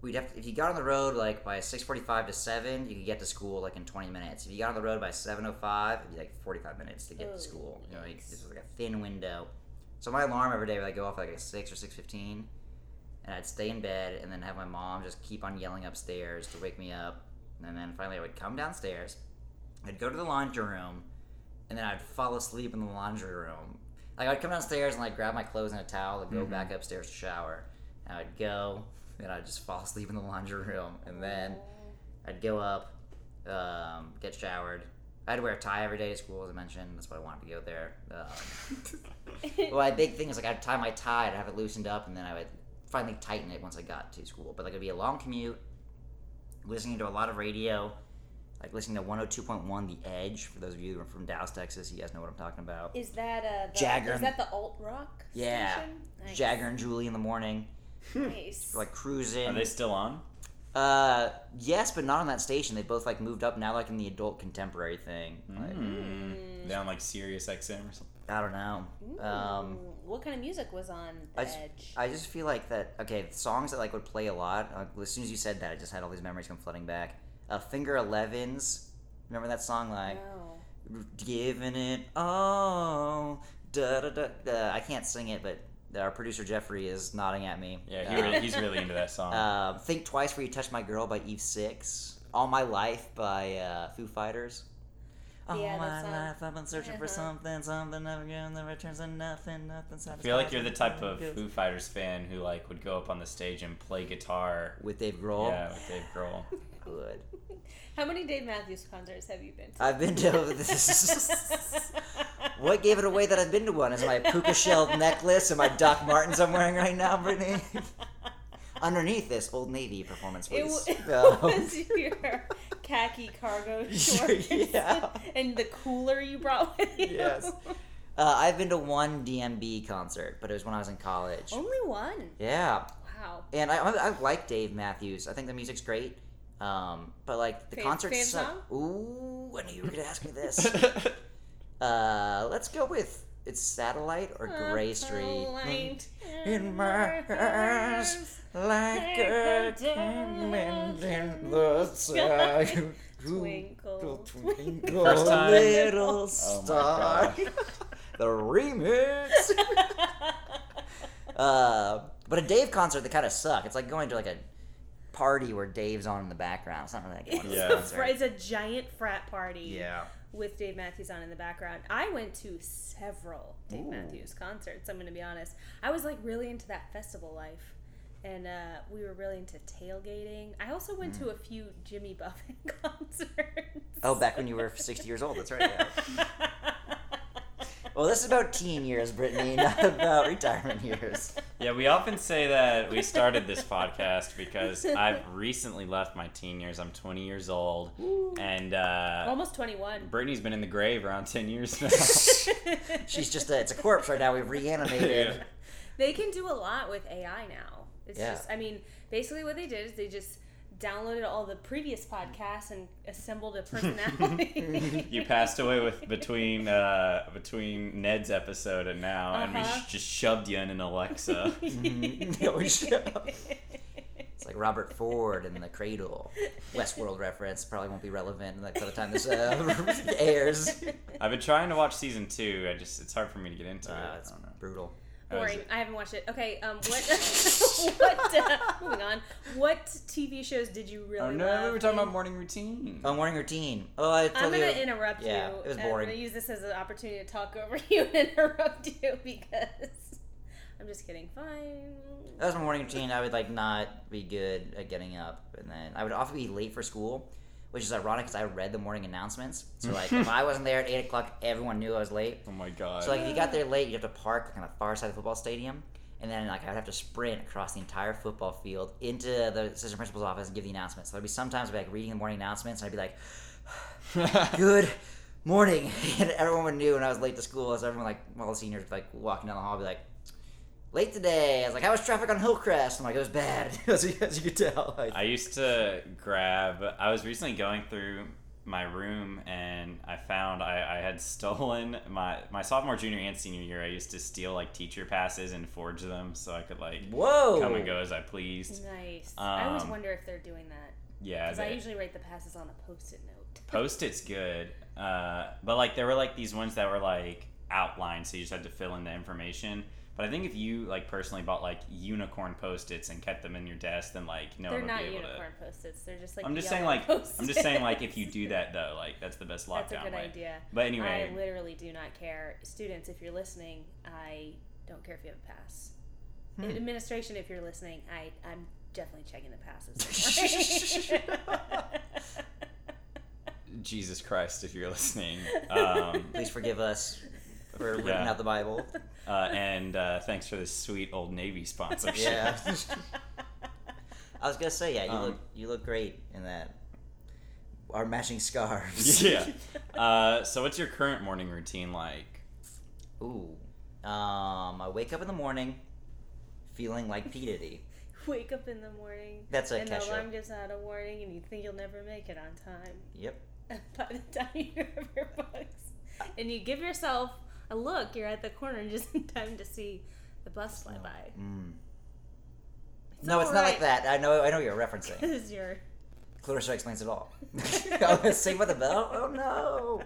we'd have to, if you got on the road like by 6:45 to 7, you could get to school like in 20 minutes. If you got on the road by 7:05, it'd be like 45 minutes to get Oh, to school. You know, like, this was like a thin window. So my alarm every day would like go off at like a 6 or 6:15, and I'd stay in bed and then have my mom just keep on yelling upstairs to wake me up, and then finally I would come downstairs. I'd go to the laundry room, and then I'd fall asleep in the laundry room. Like I'd come downstairs and like grab my clothes and a towel and go Mhm. back upstairs to shower. And I'd go, and I'd just fall asleep in the laundry room, and then I'd go up, um, get showered. I'd wear a tie every day to school, as I mentioned. That's why I wanted to go there. Um, well, my big thing is like I'd tie my tie, I'd have it loosened up, and then I would finally tighten it once I got to school. But like it'd be a long commute, listening to a lot of radio, like listening to 102.1 The Edge. For those of you who are from Dallas, Texas, you guys know what I'm talking about. Is that uh the, Jagger Is that the alt rock? Yeah. Nice. Jagger and Julie in the morning, Nice. like cruising. Are they still on? Uh, yes, but not on that station. They both like moved up now, like in the adult contemporary thing. Like, Mm. Down like Sirius XM or something. I don't know. Um, Ooh, what kind of music was on the I just, Edge? I just feel like that. Okay, songs that like would play a lot. Uh, as soon as you said that, I just had all these memories come flooding back. Uh, Finger Elevens. Remember that song? Like no. giving it all. Da da da. da. I can't sing it, but our producer Jeffrey is nodding at me. Yeah, he Uh, really, he's really into that song. Um, Think Twice Before You Touch My Girl by Eve Six. All My Life by uh, Foo Fighters. All Yeah, my song. life I've been searching for Uh-huh. something, something never again that returns to nothing, nothing I feel like you're the type of satisfies. Foo Fighters fan who like would go up on the stage and play guitar. with Dave Grohl. Yeah, with Dave Grohl. Good. How many Dave Matthews concerts have you been to? I've been to this. what gave it away that I've been to one? Is my puka shell necklace and my Doc Martens I'm wearing right now, Brittany? Underneath this Old Navy performance It, w- it Um, was your khaki cargo shorts Yeah. and the cooler you brought with you. Yes. uh, I've been to one DMB concert, but it was when I was in college. Only one. Yeah, Wow. and I, I, I like Dave Matthews. I think the music's great. Um, but like the Fav- concerts fav suck. Ooh, I knew you were gonna ask me this. uh, let's go with it's Satellite or Gray Street. Light In my eyes, like a diamond in the sky. Twinkle, twinkle, First time. little Oh my star. the remix. Uh, but a Dave concert that kind of suck. It's like going to like a party where Dave's on in the background. It's not really like going to It's, Yeah. a a, it's a giant frat party Yeah. with Dave Matthews on in the background. I went to several Dave Ooh. Matthews concerts. I'm going to be honest. I was like really into that festival life, and uh, we were really into tailgating. I also went to a few Jimmy Buffett concerts. Mm. Oh, back when you were 60 years old. That's right. Yeah. Well, this is about teen years, Brittany, not about retirement years. Yeah, we often say that we started this podcast because I've recently left my teen years. I'm 20 years old, and uh, Almost 21. Brittany's been in the grave around 10 years now. She's just a, it's a corpse right now. We've reanimated. Yeah. They can do a lot with AI now. It's Yeah. just, I mean, basically what they did is they just downloaded all the previous podcasts and assembled a personality. you passed away with between uh, between Ned's episode and now, and we Uh-huh. sh- just shoved you in an Alexa. Mhm. We should. It's like Robert Ford in the Cradle. Westworld reference probably won't be relevant like by the time this uh, airs. I've been trying to watch season two. I just it's hard for me to get into it. Uh, I it's don't know. brutal. How is Boring. I haven't watched it. Okay, um, what? what? Uh, moving on. What TV shows did you really Oh no, love? we were talking about morning routine. Oh, morning routine. Oh, I I'm gonna interrupt yeah, you. it was boring. I'm gonna use this as an opportunity to talk over you and interrupt you because I'm just kidding. Fine. That was my morning routine. I would like not be good at getting up, and then I would often be late for school, which is ironic because I read the morning announcements. So like, if I wasn't there at eight o'clock, everyone knew I was late. oh my god. So like, if you got there late, you have to park like, on the far side of the football stadium, and then like I'd have to sprint across the entire football field into the assistant principal's office and give the announcements. So there'd be sometimes I'd be like reading the morning announcements, and I'd be like, "Good morning," and everyone would knew when I was late to school. So everyone like all the seniors like walking down the hall, be like. Late today. I was like, "How was traffic on Hillcrest?" I'm like, "It was bad, as you, as you could tell." I, I used to grab. I was recently going through my room and I found I, I had stolen my my sophomore, junior, and senior year. I used to steal like teacher passes and forge them so I could like Whoa! come and go as I pleased. Nice. I always Um, wonder if they're doing that Yeah, because I usually write the passes on a post-it note. Post-its good, uh, but like there were like these ones that were like outlined, so you just had to fill in the information. But I think if you like personally bought like unicorn post-its and kept them in your desk, then like no they're one would not be able unicorn to. post-its. They're just like I'm just saying like post-its. I'm just saying like if you do that though, like that's the best lockdown That's a good way. idea. But anyway, I literally do not care. Students, if you're listening, I don't care if you have a pass. Hmm. Administration, if you're listening, I I'm definitely checking the passes. Jesus Christ, if you're listening, um, Please forgive us for ripping Yeah. out the Bible. uh, and uh, thanks for this sweet old Navy sponsorship. Yeah. I was gonna say, yeah, you Um, look you look great in that. Our matching scarves. yeah. Uh, so, what's your current morning routine like? Ooh. Um, I wake up in the morning, feeling like P Diddy. Wake up in the morning. That's a and the Kesha. alarm gives out a warning, and you think you'll never make it on time. Yep. And by the time you have your books, and you give yourself a look, you're at the corner just in time to see the bus fly by. Mm. no, it's not like that. I know. I know what you're referencing. Because you're Clarissa explains it all. I was saying the bell. Oh no.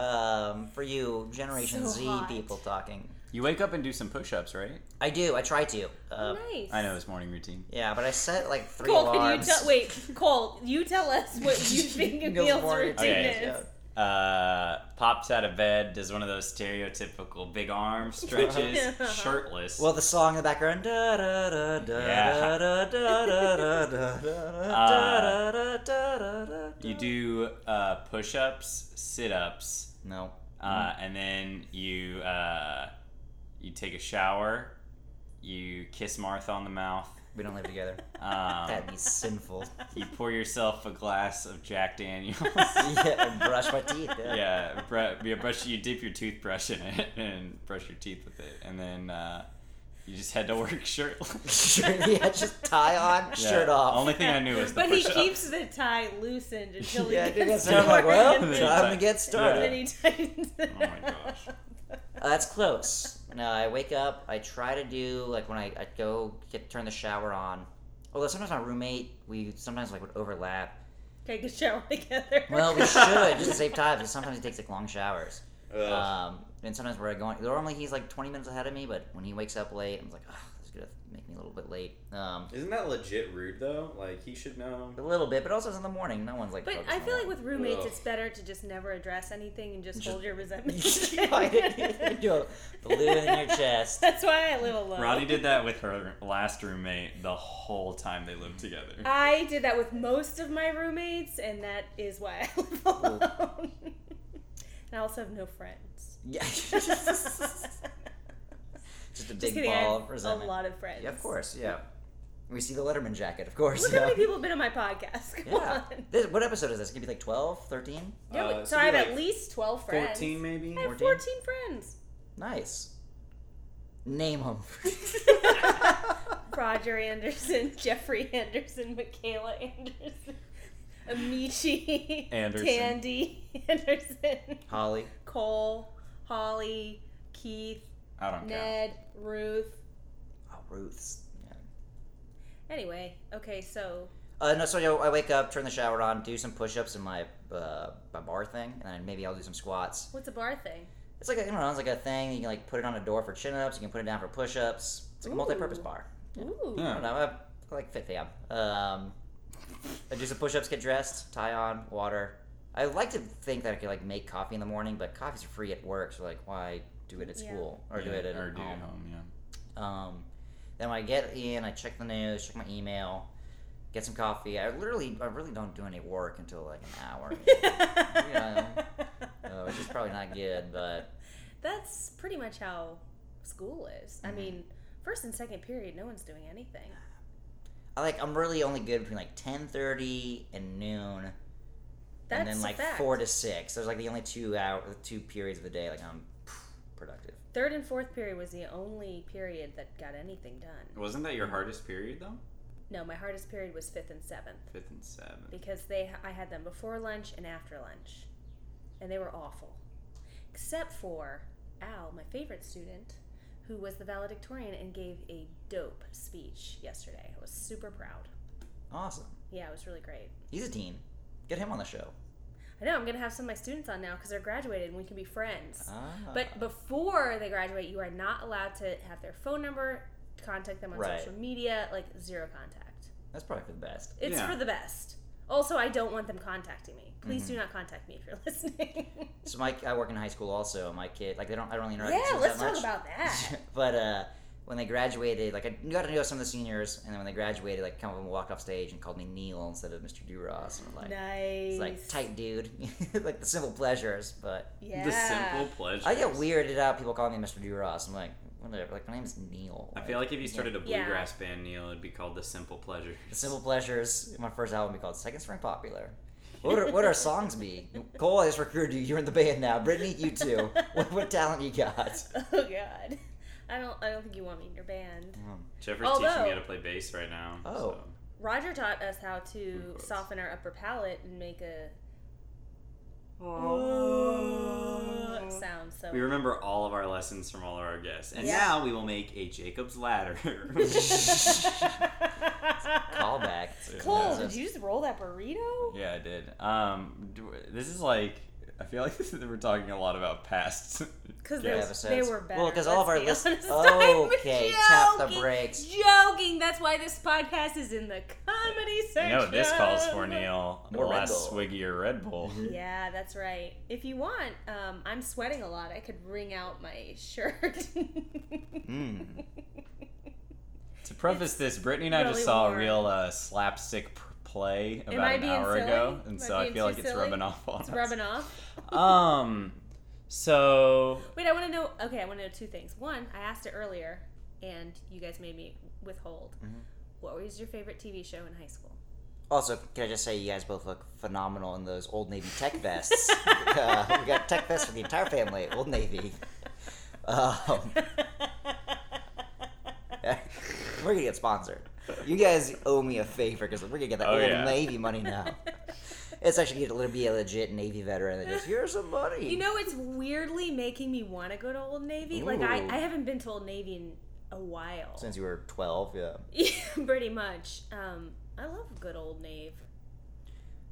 Um, for you, Generation So Z hot. people talking. You wake up and do some push-ups, right? I do. I try to. Uh, nice. I know this morning routine. Yeah, but I set like three Cole, can you alarms. tell? Wait, Cole, you tell us what you think Goes Neil's more routine into Okay. it, is. yeah uh, pops out of bed, does one of those stereotypical big arm stretches, yeah. shirtless. Well, the song in the background. Yeah. You do uh, push ups, sit ups. No. Uh, and then you you take a shower, you kiss Martha on the mouth, we don't live together. Um, That'd be sinful. you pour yourself a glass of Jack Daniels. yeah, and brush my teeth. Yeah. yeah, br- you brush. You dip your toothbrush in it and brush your teeth with it, and then uh, you just head to work shirtless. Sure, yeah, just tie on, Yeah, shirt off. Only thing I knew was the But he push-ups. keeps the tie loosened until he yeah, dude, gets that's I'm like, well, time to ti- get And started. then he tightens it Oh my gosh. Uh, that's close. No, I wake up. I try to do like when I, I go get turn the shower on. Although sometimes my roommate, we sometimes like would overlap. Take a shower together. Well, we should just to save time because sometimes he takes like long showers. Um, and sometimes we're going. Normally he's like 20 minutes ahead of me, but when he wakes up late, I'm like, oh, this is gonna make me a little bit late. Um, Isn't that legit rude though? Like he should know. a little bit, but also it's in the morning. No one's like. But I feel like with roommates, Ugh. it's better to just never address anything and just, Just- hold your resentment. do a balloon in your chest. That's why I live alone. Ronnie did that with her last roommate the whole time they lived together. I did that with most of my roommates, and that is why I live alone. and I also have no friends. Yeah. Just a Just big kidding, I ball have of a lot of friends. Yeah, of course. Yeah. We see the Letterman jacket, of course. Look yeah. how many people have been on my podcast. Come Yeah. on. This, what episode is this? Gonna be like 12, 13? Yeah, Uh, so so I have be at least 12 friends. Fourteen maybe. I have 14? 14 friends. Nice. Name them. Roger Anderson, Jeffrey Anderson, Michaela Anderson, Amici, Anderson. Tandy Anderson, Holly. Cole, Holly, Keith, I don't care. Ned, Ruth, Oh, Ruth's. Yeah. Anyway, okay, so Uh, no, so I wake up, turn the shower on, do some push-ups in my uh, my bar thing, and then maybe I'll do some squats. what's a bar thing? It's like a, you know, it's like a thing. You can like put it on a door for chin-ups. You can put it down for push-ups. It's like a multi-purpose Ooh. bar. Ooh. Yeah. I don't know. I, I like fit fam. Um, I do some push-ups, get dressed, tie on, water. I like to think that I could like make coffee in the morning, but coffee's free at work, so like why do it at Yeah. school or do it at or do home? it home. Yeah. Um, then when I get in, I check the news, check my email, get some coffee. I literally, I really don't do any work until like an hour, Yeah. uh, which is probably not good. But That's pretty much how school is. I mean, first and second period, no one's doing anything. I like, I'm really only good between like ten thirty and noon, That's and then like fact. four to six. Those are like the only two hour, two periods of the day. Like I'm productive. Third and fourth period was the only period that got anything done. Wasn't that your hardest period though? No, my hardest period was fifth and seventh Fifth and seventh. because they I had them before lunch and after lunch, and they were awful, except for Al, my favorite student, who was the valedictorian and gave a dope speech yesterday. I was super proud. Awesome. Yeah, it was really great. He's a teen. Get him on the show. I know I'm gonna have some of my students on now because they're graduated and we can be friends. Ah. But before they graduate, you are not allowed to have their phone number, contact them on Right. social media, like zero contact. that's probably for the best. It's Yeah. for the best. Also, I don't want them contacting me. Please do not contact me if you're listening. So my, I work in high school also. My kid, like they don't, I don't really interact. with yeah, kids Yeah, let's that talk much. about that. but uh, when they graduated, like I got to know some of the seniors, and then when they graduated, like come up and walked off stage and called me Neil instead of Mr. Duras. And I'm like, nice. it's like tight dude, like the simple pleasures. But Yeah. The simple pleasures. I get weirded out people calling me Mr. Duras. I'm like, whatever. Like my name's Neil. I feel like if you started a Yeah. bluegrass band, Neil, it'd be called the Simple Pleasures. the simple pleasures. My first album would be called Second String Popular. What would our, what would our songs be? Cole, I just recruited you. You're in the band now. Brittany, you too. What, what talent you got? Oh God, I don't. I don't think you want me in your band. Jeffrey's Although- teaching me how to play bass right now. Oh. so- Roger taught us how to soften our upper palate and make a sound. So We remember all of our lessons from all of our guests. And Yeah. now we will make a Jacob's Ladder. Callback. Cole, Yeah. did you just roll that burrito? yeah, I did. Um, this is like, I feel like this is, we're talking a lot about past. Because Yeah, they, episodes. they were better. Well, because all of our let's listeners. be honest. Okay, tap the brakes. Joking. That's why this podcast is in the comedy You section. know this calls for, Neil? More the Red last Bull. swig of your Red Bull. Yeah, that's right. If you want, um, I'm sweating a lot. I could wring out my shirt. Mm. To preface this, Brittany and I really just saw warm. a real uh, slapstick p- play about an hour silly? ago, and Am so I feel too like it's rubbing off on it's us. rubbing off. Um, so Wait, I want to know. Okay, I want to know two things. One, I asked it earlier, and you guys made me withhold. Mm-hmm. What was your favorite TV show in high school? Also, can I just say you guys both look phenomenal in those Old Navy tech vests. uh, we got tech vests for the entire family. Old Navy. Um, we're gonna get sponsored. You guys owe me a favor because we're gonna get that Oh, Old yeah. Navy money now. It's actually gonna be a legit Navy veteran that just here's some money. You know, it's weirdly making me want to go to Old Navy. Like I, I haven't been to Old Navy in a while. since you were twelve, yeah. Yeah, pretty much. Um, I love good old Navy.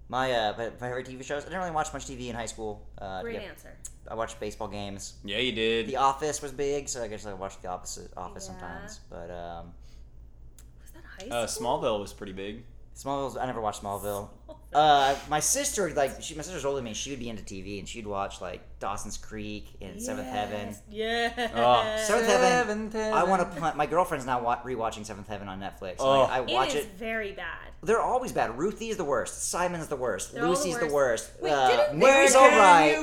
My uh, favorite TV shows. I didn't really watch much TV in high school. Uh, Great yeah, answer. I watched baseball games. yeah, you did. The Office was big, so I guess I watched The Office, Office Yeah. sometimes. But um, Was that high Uh. Smallville was pretty big. Smallville, I never watched Smallville. Smallville. Uh, my sister, like, she, my sister's older than me. She would be into TV, and she'd watch like Dawson's Creek and Seventh Heaven. Yeah. Oh, Seventh Heaven. Seventh I want to. My girlfriend's now wa- rewatching Seventh Heaven on Netflix. Oh. Like, I watch is it. very bad. They're always bad. Ruthie is the worst. Simon's the worst. They're all the Lucy's the worst. worst. Wait, uh, didn't- Mary's Where all right.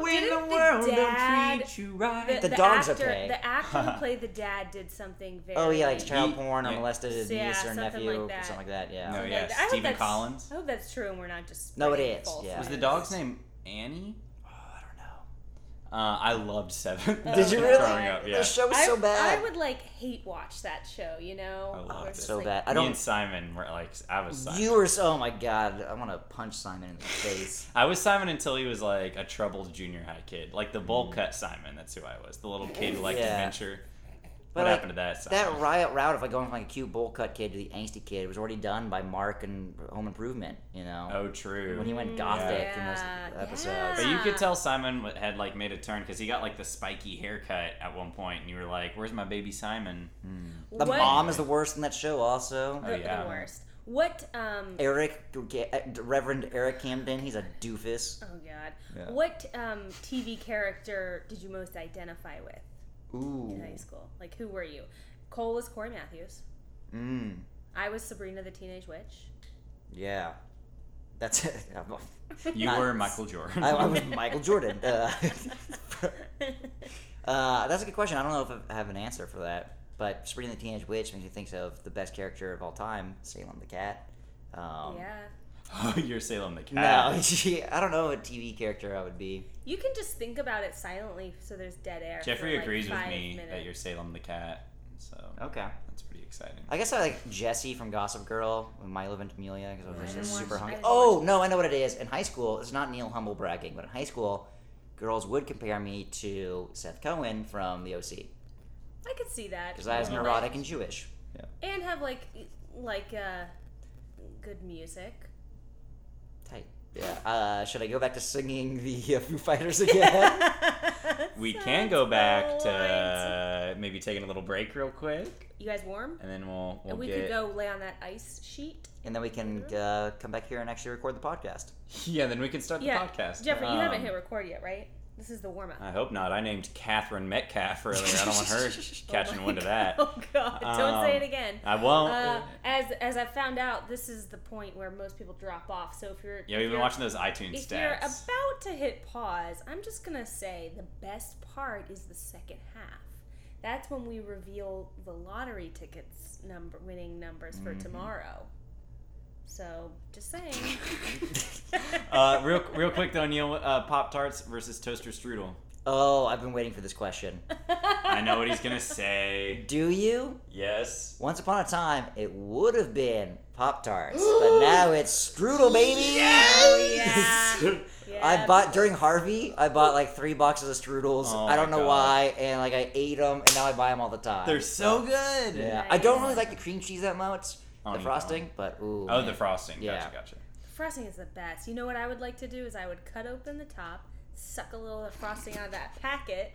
when Didn't the the world dad- don't treat you right? The dog's actor, okay. The actor who played the dad did something very. oh yeah, like child He- porn or yeah. molested his Yeah, niece or nephew like or something like that. Yeah. No, yeah, like that. I Stephen that's- Collins. I hope that's true, and we're not just. No, it is. false yeah. Was the news. dog's name Annie? Oh, I don't know. Uh, I loved Seven. Did you Oh, really? Growing up, yeah. The show was I, so bad. I would like hate watch that show. You know. I Where loved it's it. just so like- bad. I Me don't. and Simon were like, I was Simon. You were so. Oh my god! I want to punch Simon in the face. I was Simon until he was like a troubled junior high kid, like the bowl cut Simon. That's who I was, the little kid who liked Yeah. adventure. But what like, happened to that? That riot route of like going from like a cute bowl cut kid to the angsty kid was already done by Mark and Home Improvement. You know, Oh, true. when he went Mm, gothic in those episodes. yeah. But you could tell Simon had like made a turn because he got like the spiky haircut at one point, and you were like, "Where's my baby Simon?" The What- mom is the worst in that show. Also, Oh, the, yeah. the worst. What um Eric, Reverend Eric Camden, he's a doofus. oh god. Yeah. What um TV character did you most identify with Ooh, in high school? Like who were you? Cole was Cory Matthews. mm, I was Sabrina the Teenage Witch. yeah, that's it. You Not- were Michael Jordan. I, I was Michael Jordan. Uh, uh, that's a good question. I don't know if I have an answer for that. But Sabrina the Teenage Witch makes me think of the best character of all time, Salem the Cat. Um, yeah. Oh, you're Salem the No, cat. she, I don't know what TV character I would be. You can just think about it silently so there's dead air. for, Jeffrey like, agrees with me minutes. that you're Salem the cat, so Okay. that's pretty exciting. I guess I like Jesse from Gossip Girl with Milo Ventimiglia because I was just super watch- hungry. Oh no, I know what it is. In high school, it's not Neil humble bragging, but in high school, girls would compare me to Seth Cohen from The OC I could see that. because I was a neurotic bit. and Jewish. Yeah. and have like like uh good music. Tight. Yeah. Uh, should I go back to singing the uh, Foo Fighters again? We Sounds can go back to uh, maybe taking a little break real quick, You guys warm? and then we'll we'll and we get could go lay on that ice sheet. and then we can uh, come back here and actually record the podcast. yeah. Then we can start Yeah, the podcast. Jeffrey, you haven't Um, hit record yet, right? This is the warm up. I hope not. I named Catherine Metcalf earlier. I don't want her catching wind of that. Oh God! Don't Um, say it again. I won't. Uh, as as I found out, this is the point where most people drop off. So if you're yeah, if we've been watching those iTunes If you're about to hit pause, I'm just gonna say the best part is the second half. That's when we reveal the lottery tickets number winning numbers for Mm-hmm. tomorrow. So just saying. uh, real real quick though, Neil. Uh, Pop Tarts versus toaster strudel. Oh, I've been waiting for this question. I know what he's gonna say. Do you? Yes. Once upon a time, it would have been Pop Tarts, but now it's Strudel, baby. Oh, yeah. Yeah. I bought during Harvey. I bought like three boxes of strudels. Oh I don't know God. why, and like I ate them, and now I buy them all the time. They're so good. Yeah, I don't really like the cream cheese that much, The you frosting, but ooh. Oh, man. the frosting. Yeah. Gotcha, gotcha. Frosting is the best. You know what I would like to do is I would cut open the top, suck a little of the frosting out of that packet,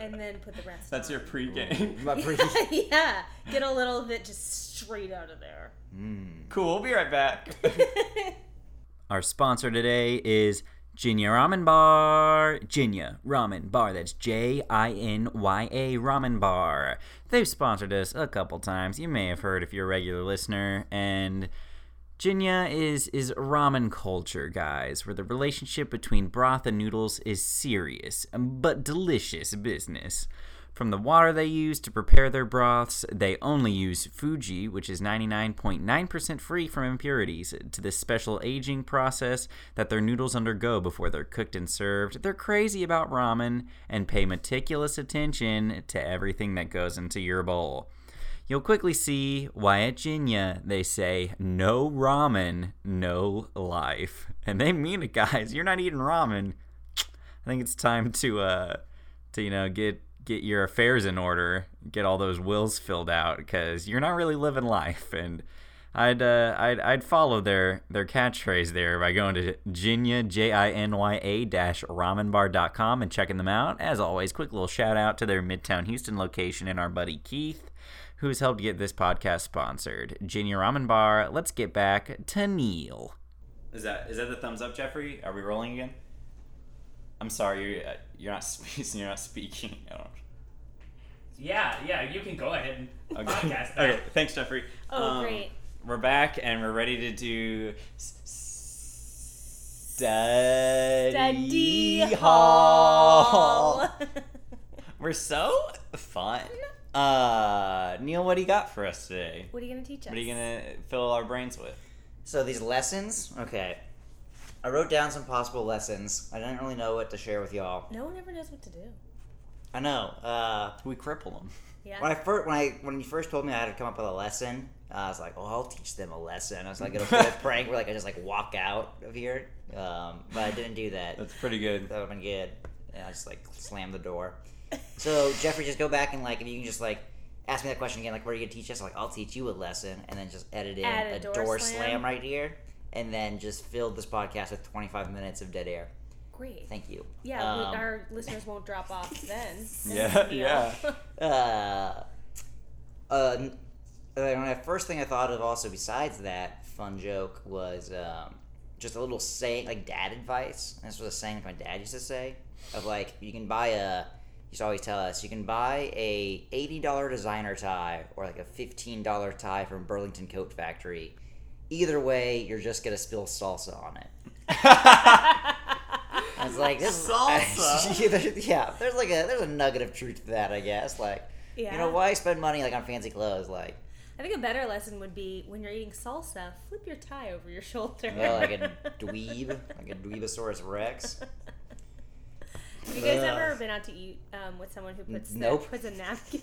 and then put the rest. That's on. your pregame. My pre- yeah, get a little of it just straight out of there. Mm. cool. We'll be right back. Our sponsor today is Jinya Ramen Bar. Jinya Ramen Bar. That's J I N Y A Ramen Bar. They've sponsored us a couple times. You may have heard if you're a regular listener. And Jinya is is ramen culture, guys, where the relationship between broth and noodles is serious but delicious business. From the water they use to prepare their broths, they only use Fuji, which is 99.9% free from impurities, to the special aging process that their noodles undergo before they're cooked and served. They're crazy about ramen and pay meticulous attention to everything that goes into your bowl. You'll quickly see why at Jinya they say no ramen, no life. And they mean it, guys. You're not eating ramen. I think it's time to uh to you know get get your affairs in order, get all those wills filled out because you're not really living life and I'd uh, I'd I'd follow their their catchphrase there by going to Jinya J I N Y A dash ramenbar.com and checking them out. As always, quick little shout out to their Midtown Houston location and our buddy Keith, who's helped get this podcast sponsored. Jinya Ramen Bar. Let's get back to Neil. Is that is that the thumbs up, Jeffrey? Are we rolling again? I'm sorry, you're uh, you're not speaking. You're not speaking. I don't. Yeah, yeah, you can go ahead and Okay. podcast that. okay. Thanks, Jeffrey. Oh, Um, great. We're back and we're ready to do s- study, Study hall. hall. We're so fun. Uh, Neil, what do you got for us today? what are you gonna teach us? What are you gonna fill our brains with? So these lessons, okay. I wrote down some possible lessons. I didn't really know what to share with y'all. No one ever knows what to do. I know. Uh, We cripple them. Yeah. when I first when I when you first told me I had to come up with a lesson, I was like, "Oh, I'll teach them a lesson." I was like, "It'll be a prank where like I just like walk out of here," um, but I didn't do that. That's pretty good. That would have been good. And I just like slammed the door. So Jeffrey, just go back and like if you can just like ask me that question again, like, what are you gonna teach us? Like, I'll teach you a lesson, and then just edit in Add a, a door, door slam. slam. right here, and then just fill this podcast with 25 minutes of dead air. Great. Thank you. Yeah, we, Um, our listeners won't drop off then. Yeah, yeah. Uh, uh, n- uh, the first thing I thought of also besides that fun joke was um, just a little saying, like dad advice. This was a saying that my dad used to say of like you can buy a. He used to always tell us you can buy a eighty dollar designer tie or like a fifteen dollar tie from Burlington Coat Factory. Either way, you're just gonna spill salsa on it. I was like, this Salsa? yeah, there's- yeah, there's like a there's a nugget of truth to that, I guess. Like, yeah. you know, why spend money like on fancy clothes? Like, I think a better lesson would be when you're eating salsa, flip your tie over your shoulder. well, like a dweeb, like a dweebosaurus rex. Have you guys Ugh. ever been out to eat um, with someone who puts their- Nope. puts a napkin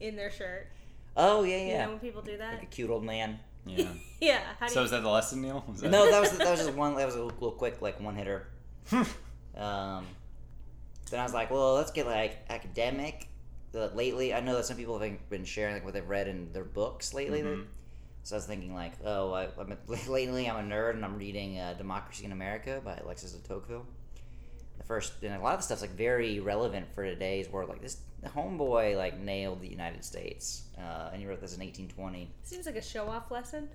in their shirt? Oh yeah, yeah. You know when people do that? like a cute old man. Yeah. yeah. How do So you? is that the lesson, Neil? Was that- No, that was that was just one. That was a little quick like one hitter. Um, then I was like, well, let's get like academic. Uh, lately, I know that some people have been sharing like what they've read in their books lately. Mhm. So I was thinking like, oh, I, I'm a, lately I'm a nerd and I'm reading uh, Democracy in America by Alexis de Tocqueville. The first, and a lot of the stuff's like very relevant for today's world. Like this, homeboy like nailed the United States, uh, and he wrote this in 1820. Seems like a show off lesson.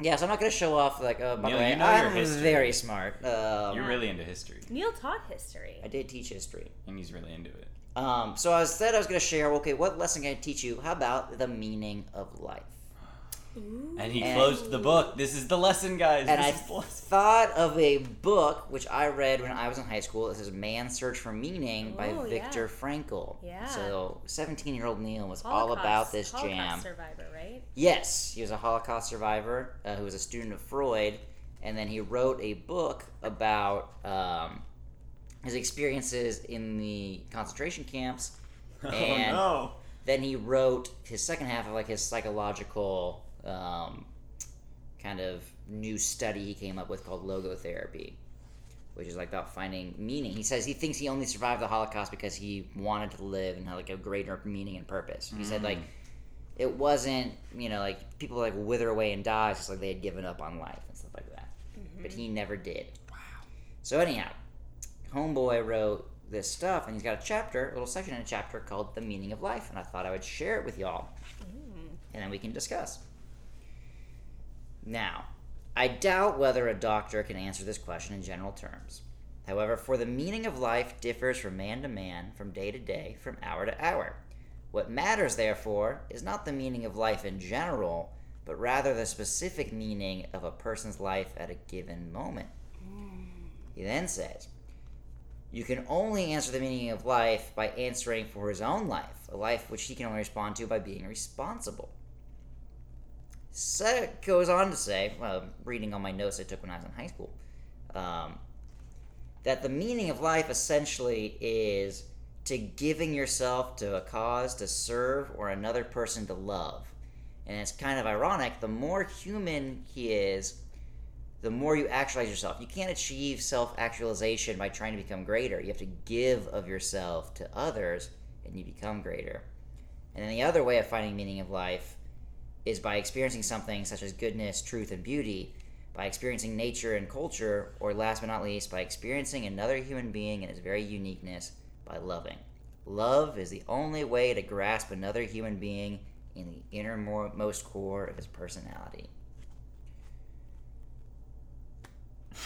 Yeah, so I'm not gonna show off like, uh, by Neil, the way, you know your I'm history. very smart. Um, You're really into history, Neil taught history. I did teach history. and he's really into it. Um, so I said I was gonna share. Okay, what lesson can I teach you? How about the meaning of life? Ooh. And he And- closed the book. This is the lesson, guys. And this I is thought of a book which I read when I was in high school. This is "Man's Search for Meaning" by Oh, yeah. Viktor Frankl. Yeah. So, 17-year-old Neil was all about this Holocaust jam. survivor, right? Yes, he was a Holocaust survivor uh, who was a student of Freud, and then he wrote a book about um, his experiences in the concentration camps. And oh then he wrote his second half of like his psychological um, kind of new study he came up with called logotherapy which is like about finding meaning. He says he thinks he only survived the holocaust because he wanted to live and had like a greater meaning and purpose. He said like mm. it wasn't you know like people like wither away and die it's just like they had given up on life and stuff like that. But mm-hmm. he never did. Wow. So anyhow homeboy wrote this stuff and he's got a chapter a little section in a chapter called the meaning of life and i thought i would share it with y'all. Mm. And then we can discuss now i doubt whether a doctor can answer this question in general terms. However for the meaning of life differs from man to man from day to day from hour to hour. What matters therefore is not the meaning of life in general but rather the specific meaning of a person's life at a given moment. He then says you can only answer the meaning of life by answering for his own life, a life which he can only respond to by being responsible. So it goes on to say, well, reading all my notes I took when I was in high school, um, that the meaning of life essentially is to giving yourself to a cause to serve or another person to love. And it's kind of ironic, the more human he is, the more you actualize yourself. You can't achieve self actualization by trying to become greater. You have to give of yourself to others and you become greater. And then the other way of finding meaning of life is by experiencing something such as goodness, truth, and beauty, by experiencing nature and culture, or last but not least, by experiencing another human being and his very uniqueness by loving. Love is the only way to grasp another human being in the innermost core of his personality.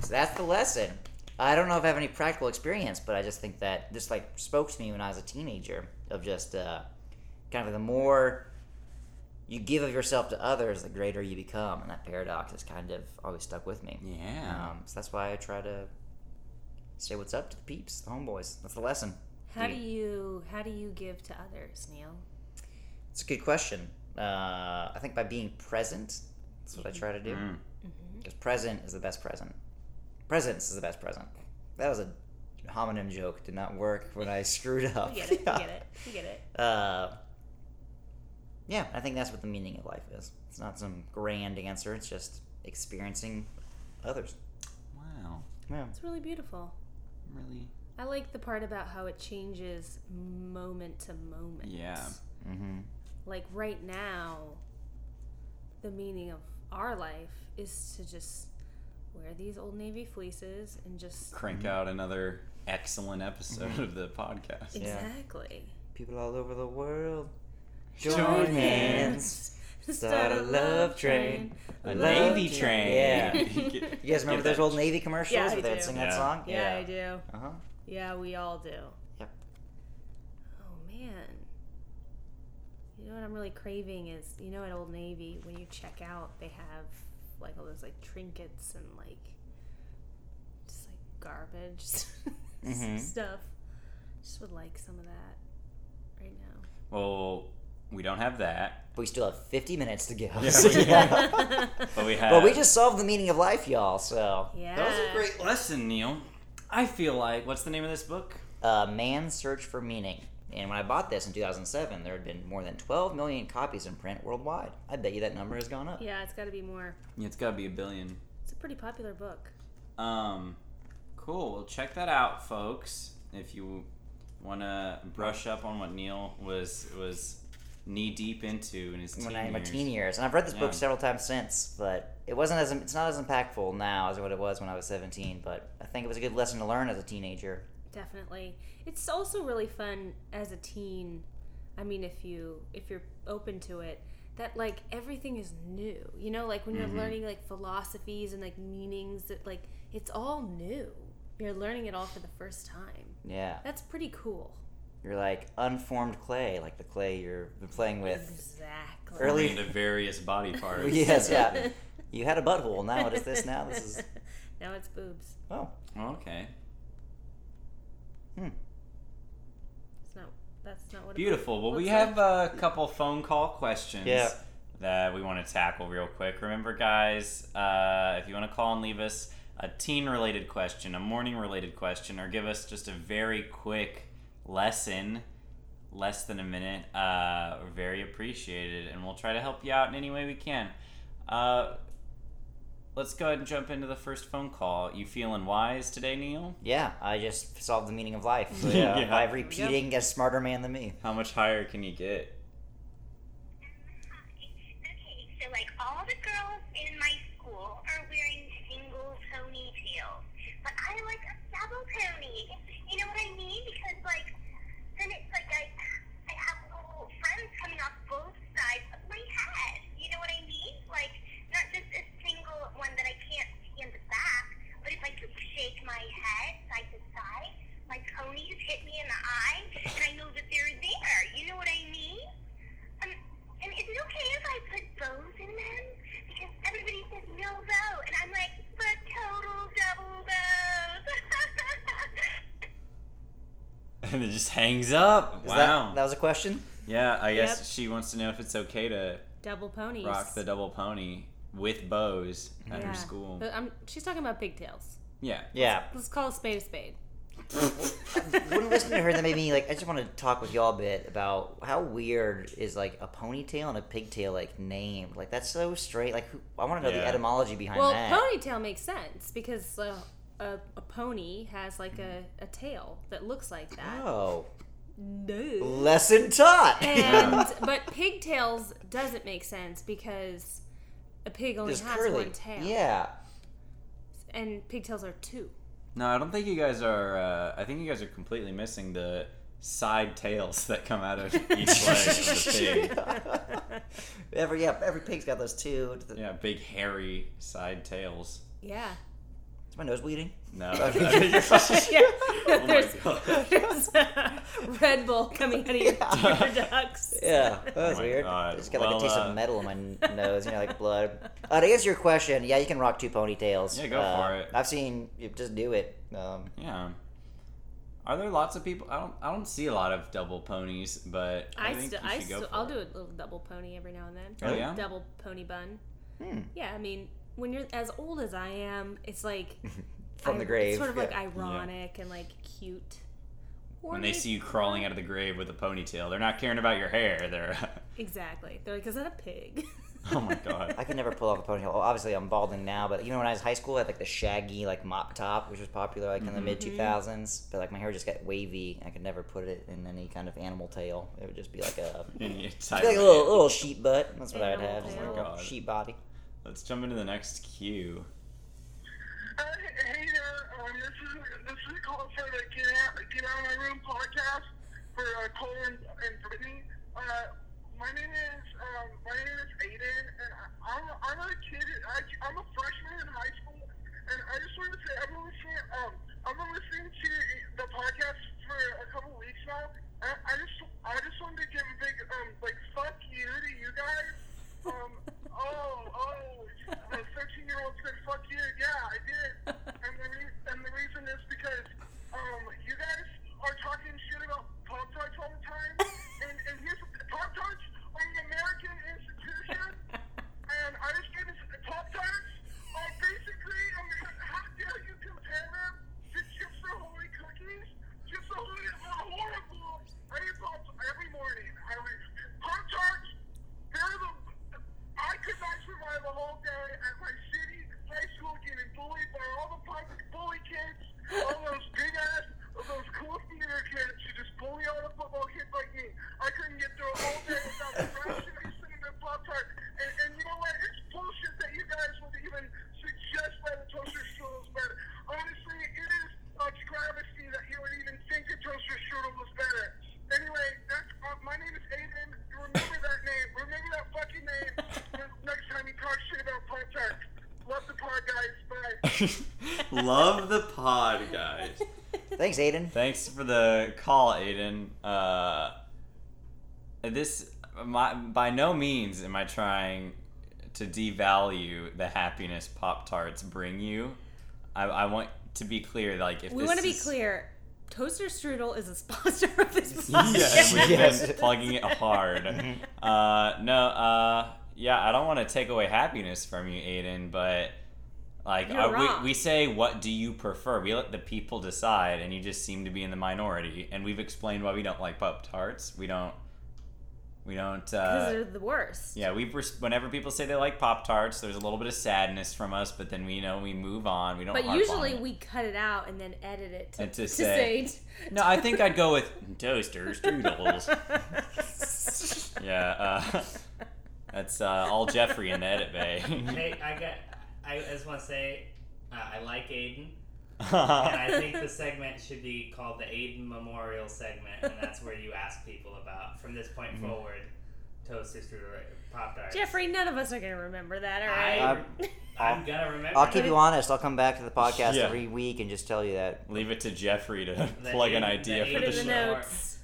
So that's the lesson. I don't know if I have any practical experience, but I just think that this like spoke to me when I was a teenager of just uh, kind of the more you give of yourself to others, the greater you become, and that paradox has kind of always stuck with me. Yeah. Um, so that's why I try to say what's up to the peeps, the homeboys. That's the lesson. How do you how do you give to others, Neil? It's a good question. Uh, I think by being present, that's what I try to do. Mm. Because present is the best present. Presence is the best present. That was a homonym joke. Did not work when I screwed up. We get it. We get it. We get it. Uh, yeah, I think that's what the meaning of life is. It's not some grand answer. It's just experiencing others. Wow. Yeah. It's really beautiful. I'm really I like the part about how it changes moment to moment. Yeah. Mm-hmm. Like right now, the meaning of our life is to just wear these old navy fleeces and just Crank out another excellent episode of the podcast. Yeah. exactly People all over the world. Join Join hands. hands. Start a love train. A navy train. train. Yeah. You You guys remember those old Navy commercials Yeah, I where they'd do. sing Yeah. that song? Yeah, I do. Uh huh. Yeah, we all do. Yep. Oh man. You know what I'm really craving is you know at Old Navy when you check out they have like all those like trinkets and like just like garbage Mhm. stuff. Just would like some of that right now. Well, we don't have that, But we still have 50 minutes to go. Yeah, we- yeah. but we have. But we just solved the meaning of life, y'all. So, yeah. That was a great lesson, Neil. I feel like. What's the name of this book? uh, Man's Search for Meaning. And when I bought this in 2007, there had been more than 12 million copies in print worldwide. I bet you that number has gone up. Yeah, it's got to be more. Yeah, it's got to be a billion. It's a pretty popular book. Um, cool. Well, check that out, folks. If you want to brush up on what Neil was was knee deep into in his teen When I in my years. teen years, and I've read this Yeah. book several times since, but it wasn't as it's not as impactful now as what it was when I was 17. But I think it was a good lesson to learn as a teenager. Definitely. It's also really fun as a teen. I mean, if you if you're open to it, that like everything is new. You know, like when you're Mhm. learning like philosophies and like meanings that like it's all new. You're learning it all for the first time. Yeah, That's pretty cool. You're like unformed clay, like the clay you're playing with. Exactly. Early- Forming into various body parts. yes, yeah. You had a butthole. Now what is this? Now this is. now it's boobs. Oh, Okay. hmm. It's not. That's not what. Beautiful. boob Well, we looks have like. a couple phone call questions Yeah. that we want to tackle real quick. Remember, guys, uh, if you want to call and leave us a teen related question, a morning related question, or give us just a very quick lesson, less than a minute, uh, very appreciated, and we'll try to help you out in any way we can. Uh, let's go ahead and jump into the first phone call. You feeling wise today, Neil? Yeah, I just solved the meaning of life. So, yeah, Yeah. by repeating a smarter man than me. How much higher can you get? Okay, so like all the girls in my school are wearing single ponytails, but I like a double pony. You know what I mean? Because like then it's like I I have little friends coming off both sides of my head. You know what I mean? Like not just a single one that I can't see in the back, but if I could shake my head side to side, my ponies hit me in the eye, and I know that they're there. You know what I mean? Um, and is it okay if I put bows in them? Because everybody says no bow, and I'm like, but total double bows. And it just hangs up. Is wow. that, that was a question? yeah, I guess Yep. she wants to know if it's okay to double ponies. rock the double pony with bows at Yeah. her school. But I'm, she's talking about pigtails. Yeah. Yeah. Let's call a spade a spade. when listening to her, that made me like. I just want to talk with y'all a bit about how weird is like a ponytail and a pigtail like named. Like that's so straight. Like who, I want to know the etymology behind Well, that. Well, ponytail makes sense because uh, a, a pony has like a, a tail that looks like that. Oh, No. lesson taught. And but pigtails doesn't make sense because a pig only Just has curly. one tail. Yeah. And pigtails are two. No, I don't think you guys are. Uh, I think you guys are completely missing the side tails that come out of each leg of the pig. every yeah, every pig's got those two. Yeah, big hairy side tails. Yeah. Is my nose bleeding? No. yeah. Oh my there's, God. there's a Red Bull coming out of your, your ducts. Yeah, that was my weird. God. I just got like Well, a taste uh, of metal in my n- nose, you know, like blood. Uh, to answer your question, yeah, you can rock two ponytails. Yeah, go Uh, for it. I've seen you just do it. Um, yeah. Are there lots of people? I don't. I don't see a lot of double ponies, but I, I think still, you I should go still, for I'll it. do a little double pony every now and then. Oh, yeah? Double pony bun. hmm. Yeah, I mean, when you're as old as I am, it's like From I- the grave. It's sort of like yeah. ironic and like cute. Or When they see you crawling out of the grave with a ponytail, they're not caring about your hair. They're Exactly. They're like, is that a pig? Oh my god. I could never pull off a ponytail. Well, obviously, I'm balding now, but you know, when I was high school, I had like the shaggy like mop top, which was popular like in the mm-hmm. mid 2000s. But like my hair just got wavy. I could never put it in any kind of animal tail. It would just be like a It's like a little little sheep butt. That's what I'd Animal have. just a oh little God. sheep body. Let's jump into the next cue. Uh, hey there, um, this is this is a call for the Get Out Get Out of My Room podcast for uh, Cole and, and Brittany. Uh, my name is um, my name is Aiden, and I, I'm I'm a kid. I, I'm a freshman in high school, and I just wanted to say I've been listening. Um, I've been listening to the podcast for a couple weeks now. I, I just I just wanted to give a big um like fuck you to you guys. Um, oh oh, the 13 year old said fuck you. Yeah, I did. And the, re- and the reason is because um, you guys are talking Love the pod, guys. Thanks, Aiden. Thanks for the call, Aiden. Uh, this, my, by no means am I trying to devalue the happiness Pop Tarts bring you. I, I want to be clear, like if We want to be is- clear. Toaster Strudel is a sponsor of this Yeah, podcast. we've Yes. been plugging it hard. Uh, no, uh, yeah, I don't want to take away happiness from you, Aiden, but like You're uh, wrong. we, we say, what do you prefer? We let the people decide, and you just seem to be in the minority. And we've explained why we don't like Pop Tarts. We don't. We don't. Because Uh, they're the worst. yeah, we've res- whenever people say they like Pop Tarts, there's a little bit of sadness from us, but then we know we move on. We don't. But usually on we cut it out and then edit it to, And to to say- say. No, I think I'd go with toasters, strudels. Yeah, uh, that's uh, all Jeffrey in the edit bay. Hey, I got. I just want to say, uh, I like Aiden, and I think the segment should be called the Aiden Memorial segment, and that's where you ask people about from this point forward, toasters through pop tarts. Jeffrey, none of us are gonna remember that. all right? I, right. I'm gonna remember. I'll keep that. you honest. I'll come back to the podcast Yeah. every week and just tell you that. Leave it to Jeffrey to The plug an idea the for the the show. notes.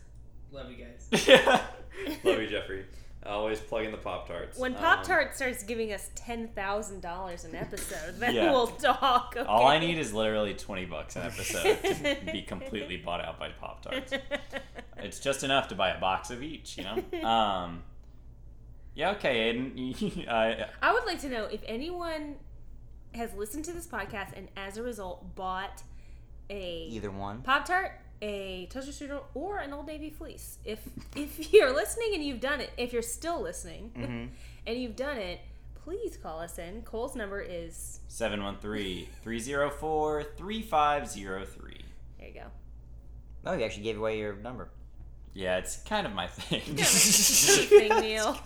Love you guys. Yeah. Love you, Jeffrey. Always plugging the Pop Tarts. When Um, Pop Tart starts giving us ten thousand dollars an episode, then Yeah. we'll talk. Okay? All I need is literally twenty bucks an episode to be completely bought out by Pop Tarts. It's just enough to buy a box of each, you know. Um, yeah, okay, Aiden. I, I would like to know if anyone has listened to this podcast and as a result bought a Either one. Pop Tart, a toaster strudel, or an Old Navy fleece. If if you're listening and you've done it, if you're still listening Mhm. and you've done it, please call us in. Cole's number is 713-304-3503. there. You go. Oh, you actually gave away your number. Yeah, it's kind of my thing. Cheap thing, Neil.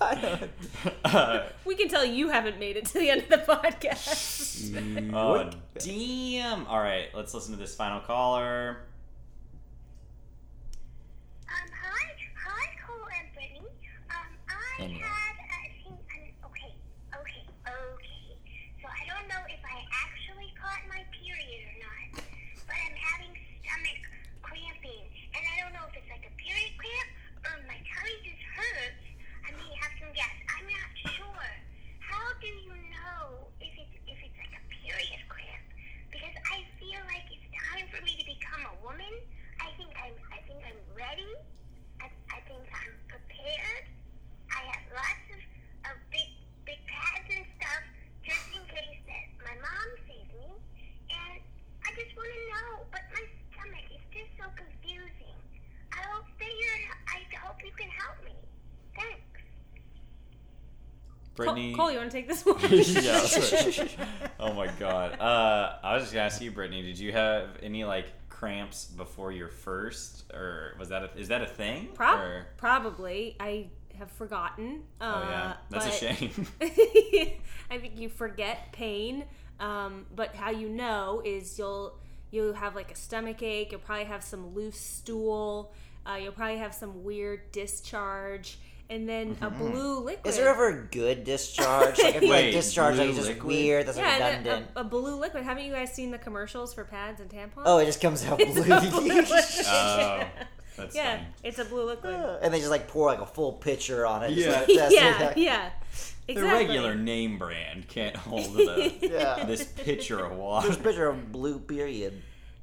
uh, We can tell you haven't made it to the end of the podcast. oh, damn. All right, let's listen to this final caller. Um, hi, hi, Cole and Brittany. Um, I Anyway. had a thing. Um, okay, okay, okay. So I don't know if I actually caught my period or not, but I'm having stomach cramping, and I don't know if it's like a period cramp or my tummy just hurts. I may have some gas. I'm not sure. How do you know if it's if it's like a period cramp? Because I feel like it's time for me to become a Brittany. Cole, you want to take this one? yeah. right. oh my god. Uh, I was just gonna ask you, Brittany. Did you have any like cramps before your first, or was that a, is that a thing? Prob- Or- probably. I have forgotten. Uh, oh yeah, that's a shame. I think you forget pain. Um, but how you know is you'll you'll have like a stomach ache. You'll probably have some loose stool. Uh, you'll probably have some weird discharge, and then a blue liquid. Is there ever a good discharge? Like, I feel Wait, like discharge like, blue is just liquid? weird. That's yeah, like and redundant. a, a blue liquid. Haven't you guys seen the commercials for pads and tampons? oh, it just comes out blue. oh, that's yeah, funny. it's a blue liquid. and they just like pour like a full pitcher on it. just, Yeah. like, test it. yeah, yeah. The regular name brand can't hold the, Yeah. this pitcher of water. This pitcher of blue period.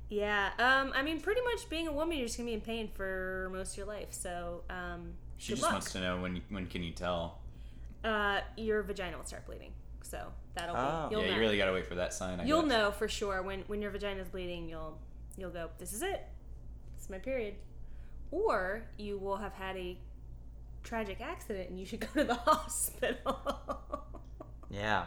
Yeah. Um. I mean, pretty much being a woman, you're just gonna be in pain for most of your life. So, um, She good just luck. wants to know when when can you tell. Uh, your vagina will start bleeding. So that'll Oh. be. You'll yeah, know. you really gotta wait for that sign. I You'll guess. know for sure when when your vagina's bleeding. You'll you'll go. This is it. This is my period. Or you will have had a tragic accident and you should go to the hospital. Yeah.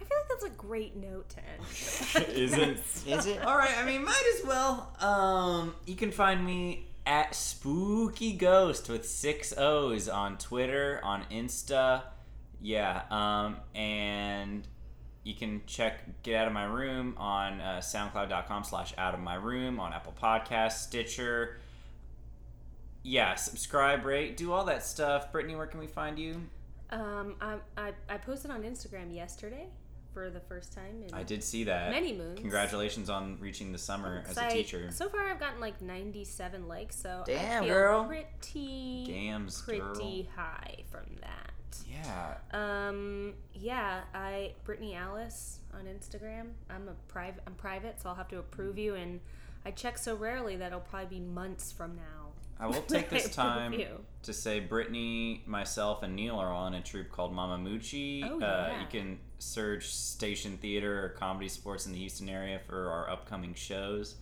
I feel like that's a great note to end. Isn't Is it? All right, I mean, might as well. Um, you can find me at Spooky Ghost with six O's on Twitter, on Insta, yeah. Um, and you can check Get Out of My Room on uh, SoundCloud.com/slash Out of My Room on Apple Podcasts, Stitcher. Yeah, subscribe, rate, do all that stuff. Brittany, where can we find you? Um, I, I, I posted on Instagram yesterday for the first time in I did see that. many moons. Congratulations on reaching the summer as a I- teacher. So far, I've gotten like 97 likes, so I Damn, feel girl. pretty, Gams, pretty girl. high from that. Yeah. Um, yeah, I Brittany Alice on Instagram. I'm a private. I'm private, so I'll have to approve you, and I check so rarely that it'll probably be months from now. I will take this time to say Brittany, myself, and Neil are all in a troupe called Mama Moochie. Oh, uh, you can search Station Theater or ComedySportz in the Houston area for our upcoming shows.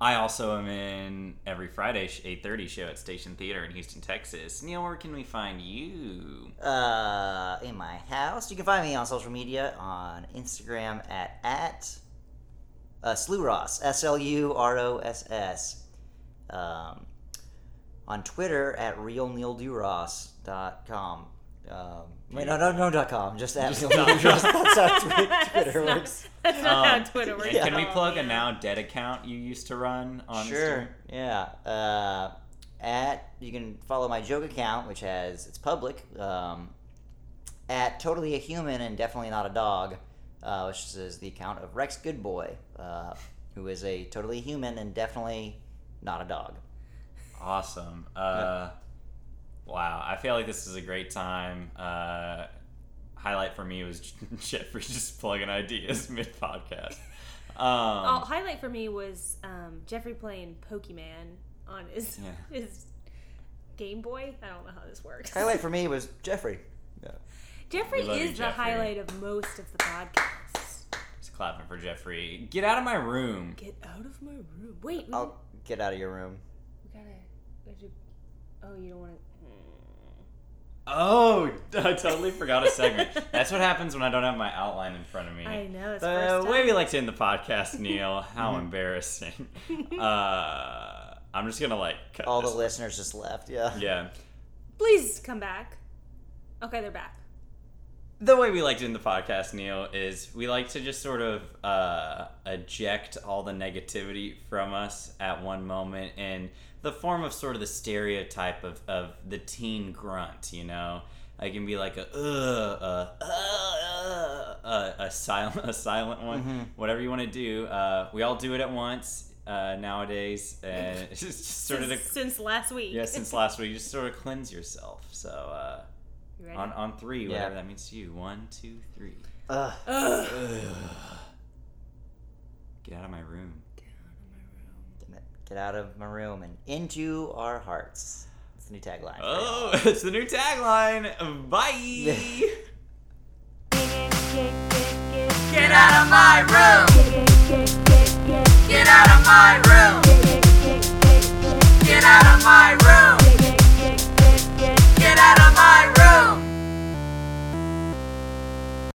I also am in every Friday 8:30 show at Station Theater in Houston, Texas. Neil, where can we find you? Uh, in my house. You can find me on social media on Instagram at at uh, Sluross S L U R O S S. Um, on Twitter at realneilduross.com. Um, wait, no, no, no, dot com. Just at Neil Duross. That's how Twi- Twitter that's not, works. that's not Um, how Twitter works. And can we plug a now dead account you used to run on Sure. Yeah. Uh, at you can follow my joke account, which has it's public. Um, at totally a human and definitely not a dog, uh, which is the account of Rex Goodboy, uh, who is a totally human and definitely not a dog. Awesome. Uh, Wow, I feel like this is a great time. Uh, highlight for me was Jeffrey just plugging ideas mid podcast. Oh, Um, highlight for me was um, Jeffrey playing Pokemon on his Yeah. his Game Boy. I don't know how this works. Highlight for me was Jeffrey. Jeffrey We love you, is the highlight of most of the podcasts. just clapping for Jeffrey. Get out of my room. Get out of my room. Wait, I'll get out of your room. we gotta, we do. Oh, you don't want to. Oh, I totally forgot a segment. That's what happens when I don't have my outline in front of me. I know. It's The first way we like to end the podcast, Neil. How embarrassing. Uh, I'm just gonna like cut All the this. listeners just left. Yeah. Yeah. Please come back. Okay, they're back. The way we like to end the podcast, Neil, is we like to just sort of uh, eject all the negativity from us at one moment in the form of sort of the stereotype of, of the teen grunt, you know? I can be like a uh, uh, uh, uh, a silent a silent one, whatever you want to do. Uh, we all do it at once uh, nowadays, and it's just sort of since, to, since last week. yeah, since last week, you just sort of cleanse yourself. So uh, You ready? on on three, Yeah. whatever that means to you. One, two, three. Ugh. Ugh. Get out of my room. Get out of my room and into our hearts. It's the new tagline. Oh, y'all. it's the new tagline. Bye. Get out of my room! Get out of my room! Get out of my room!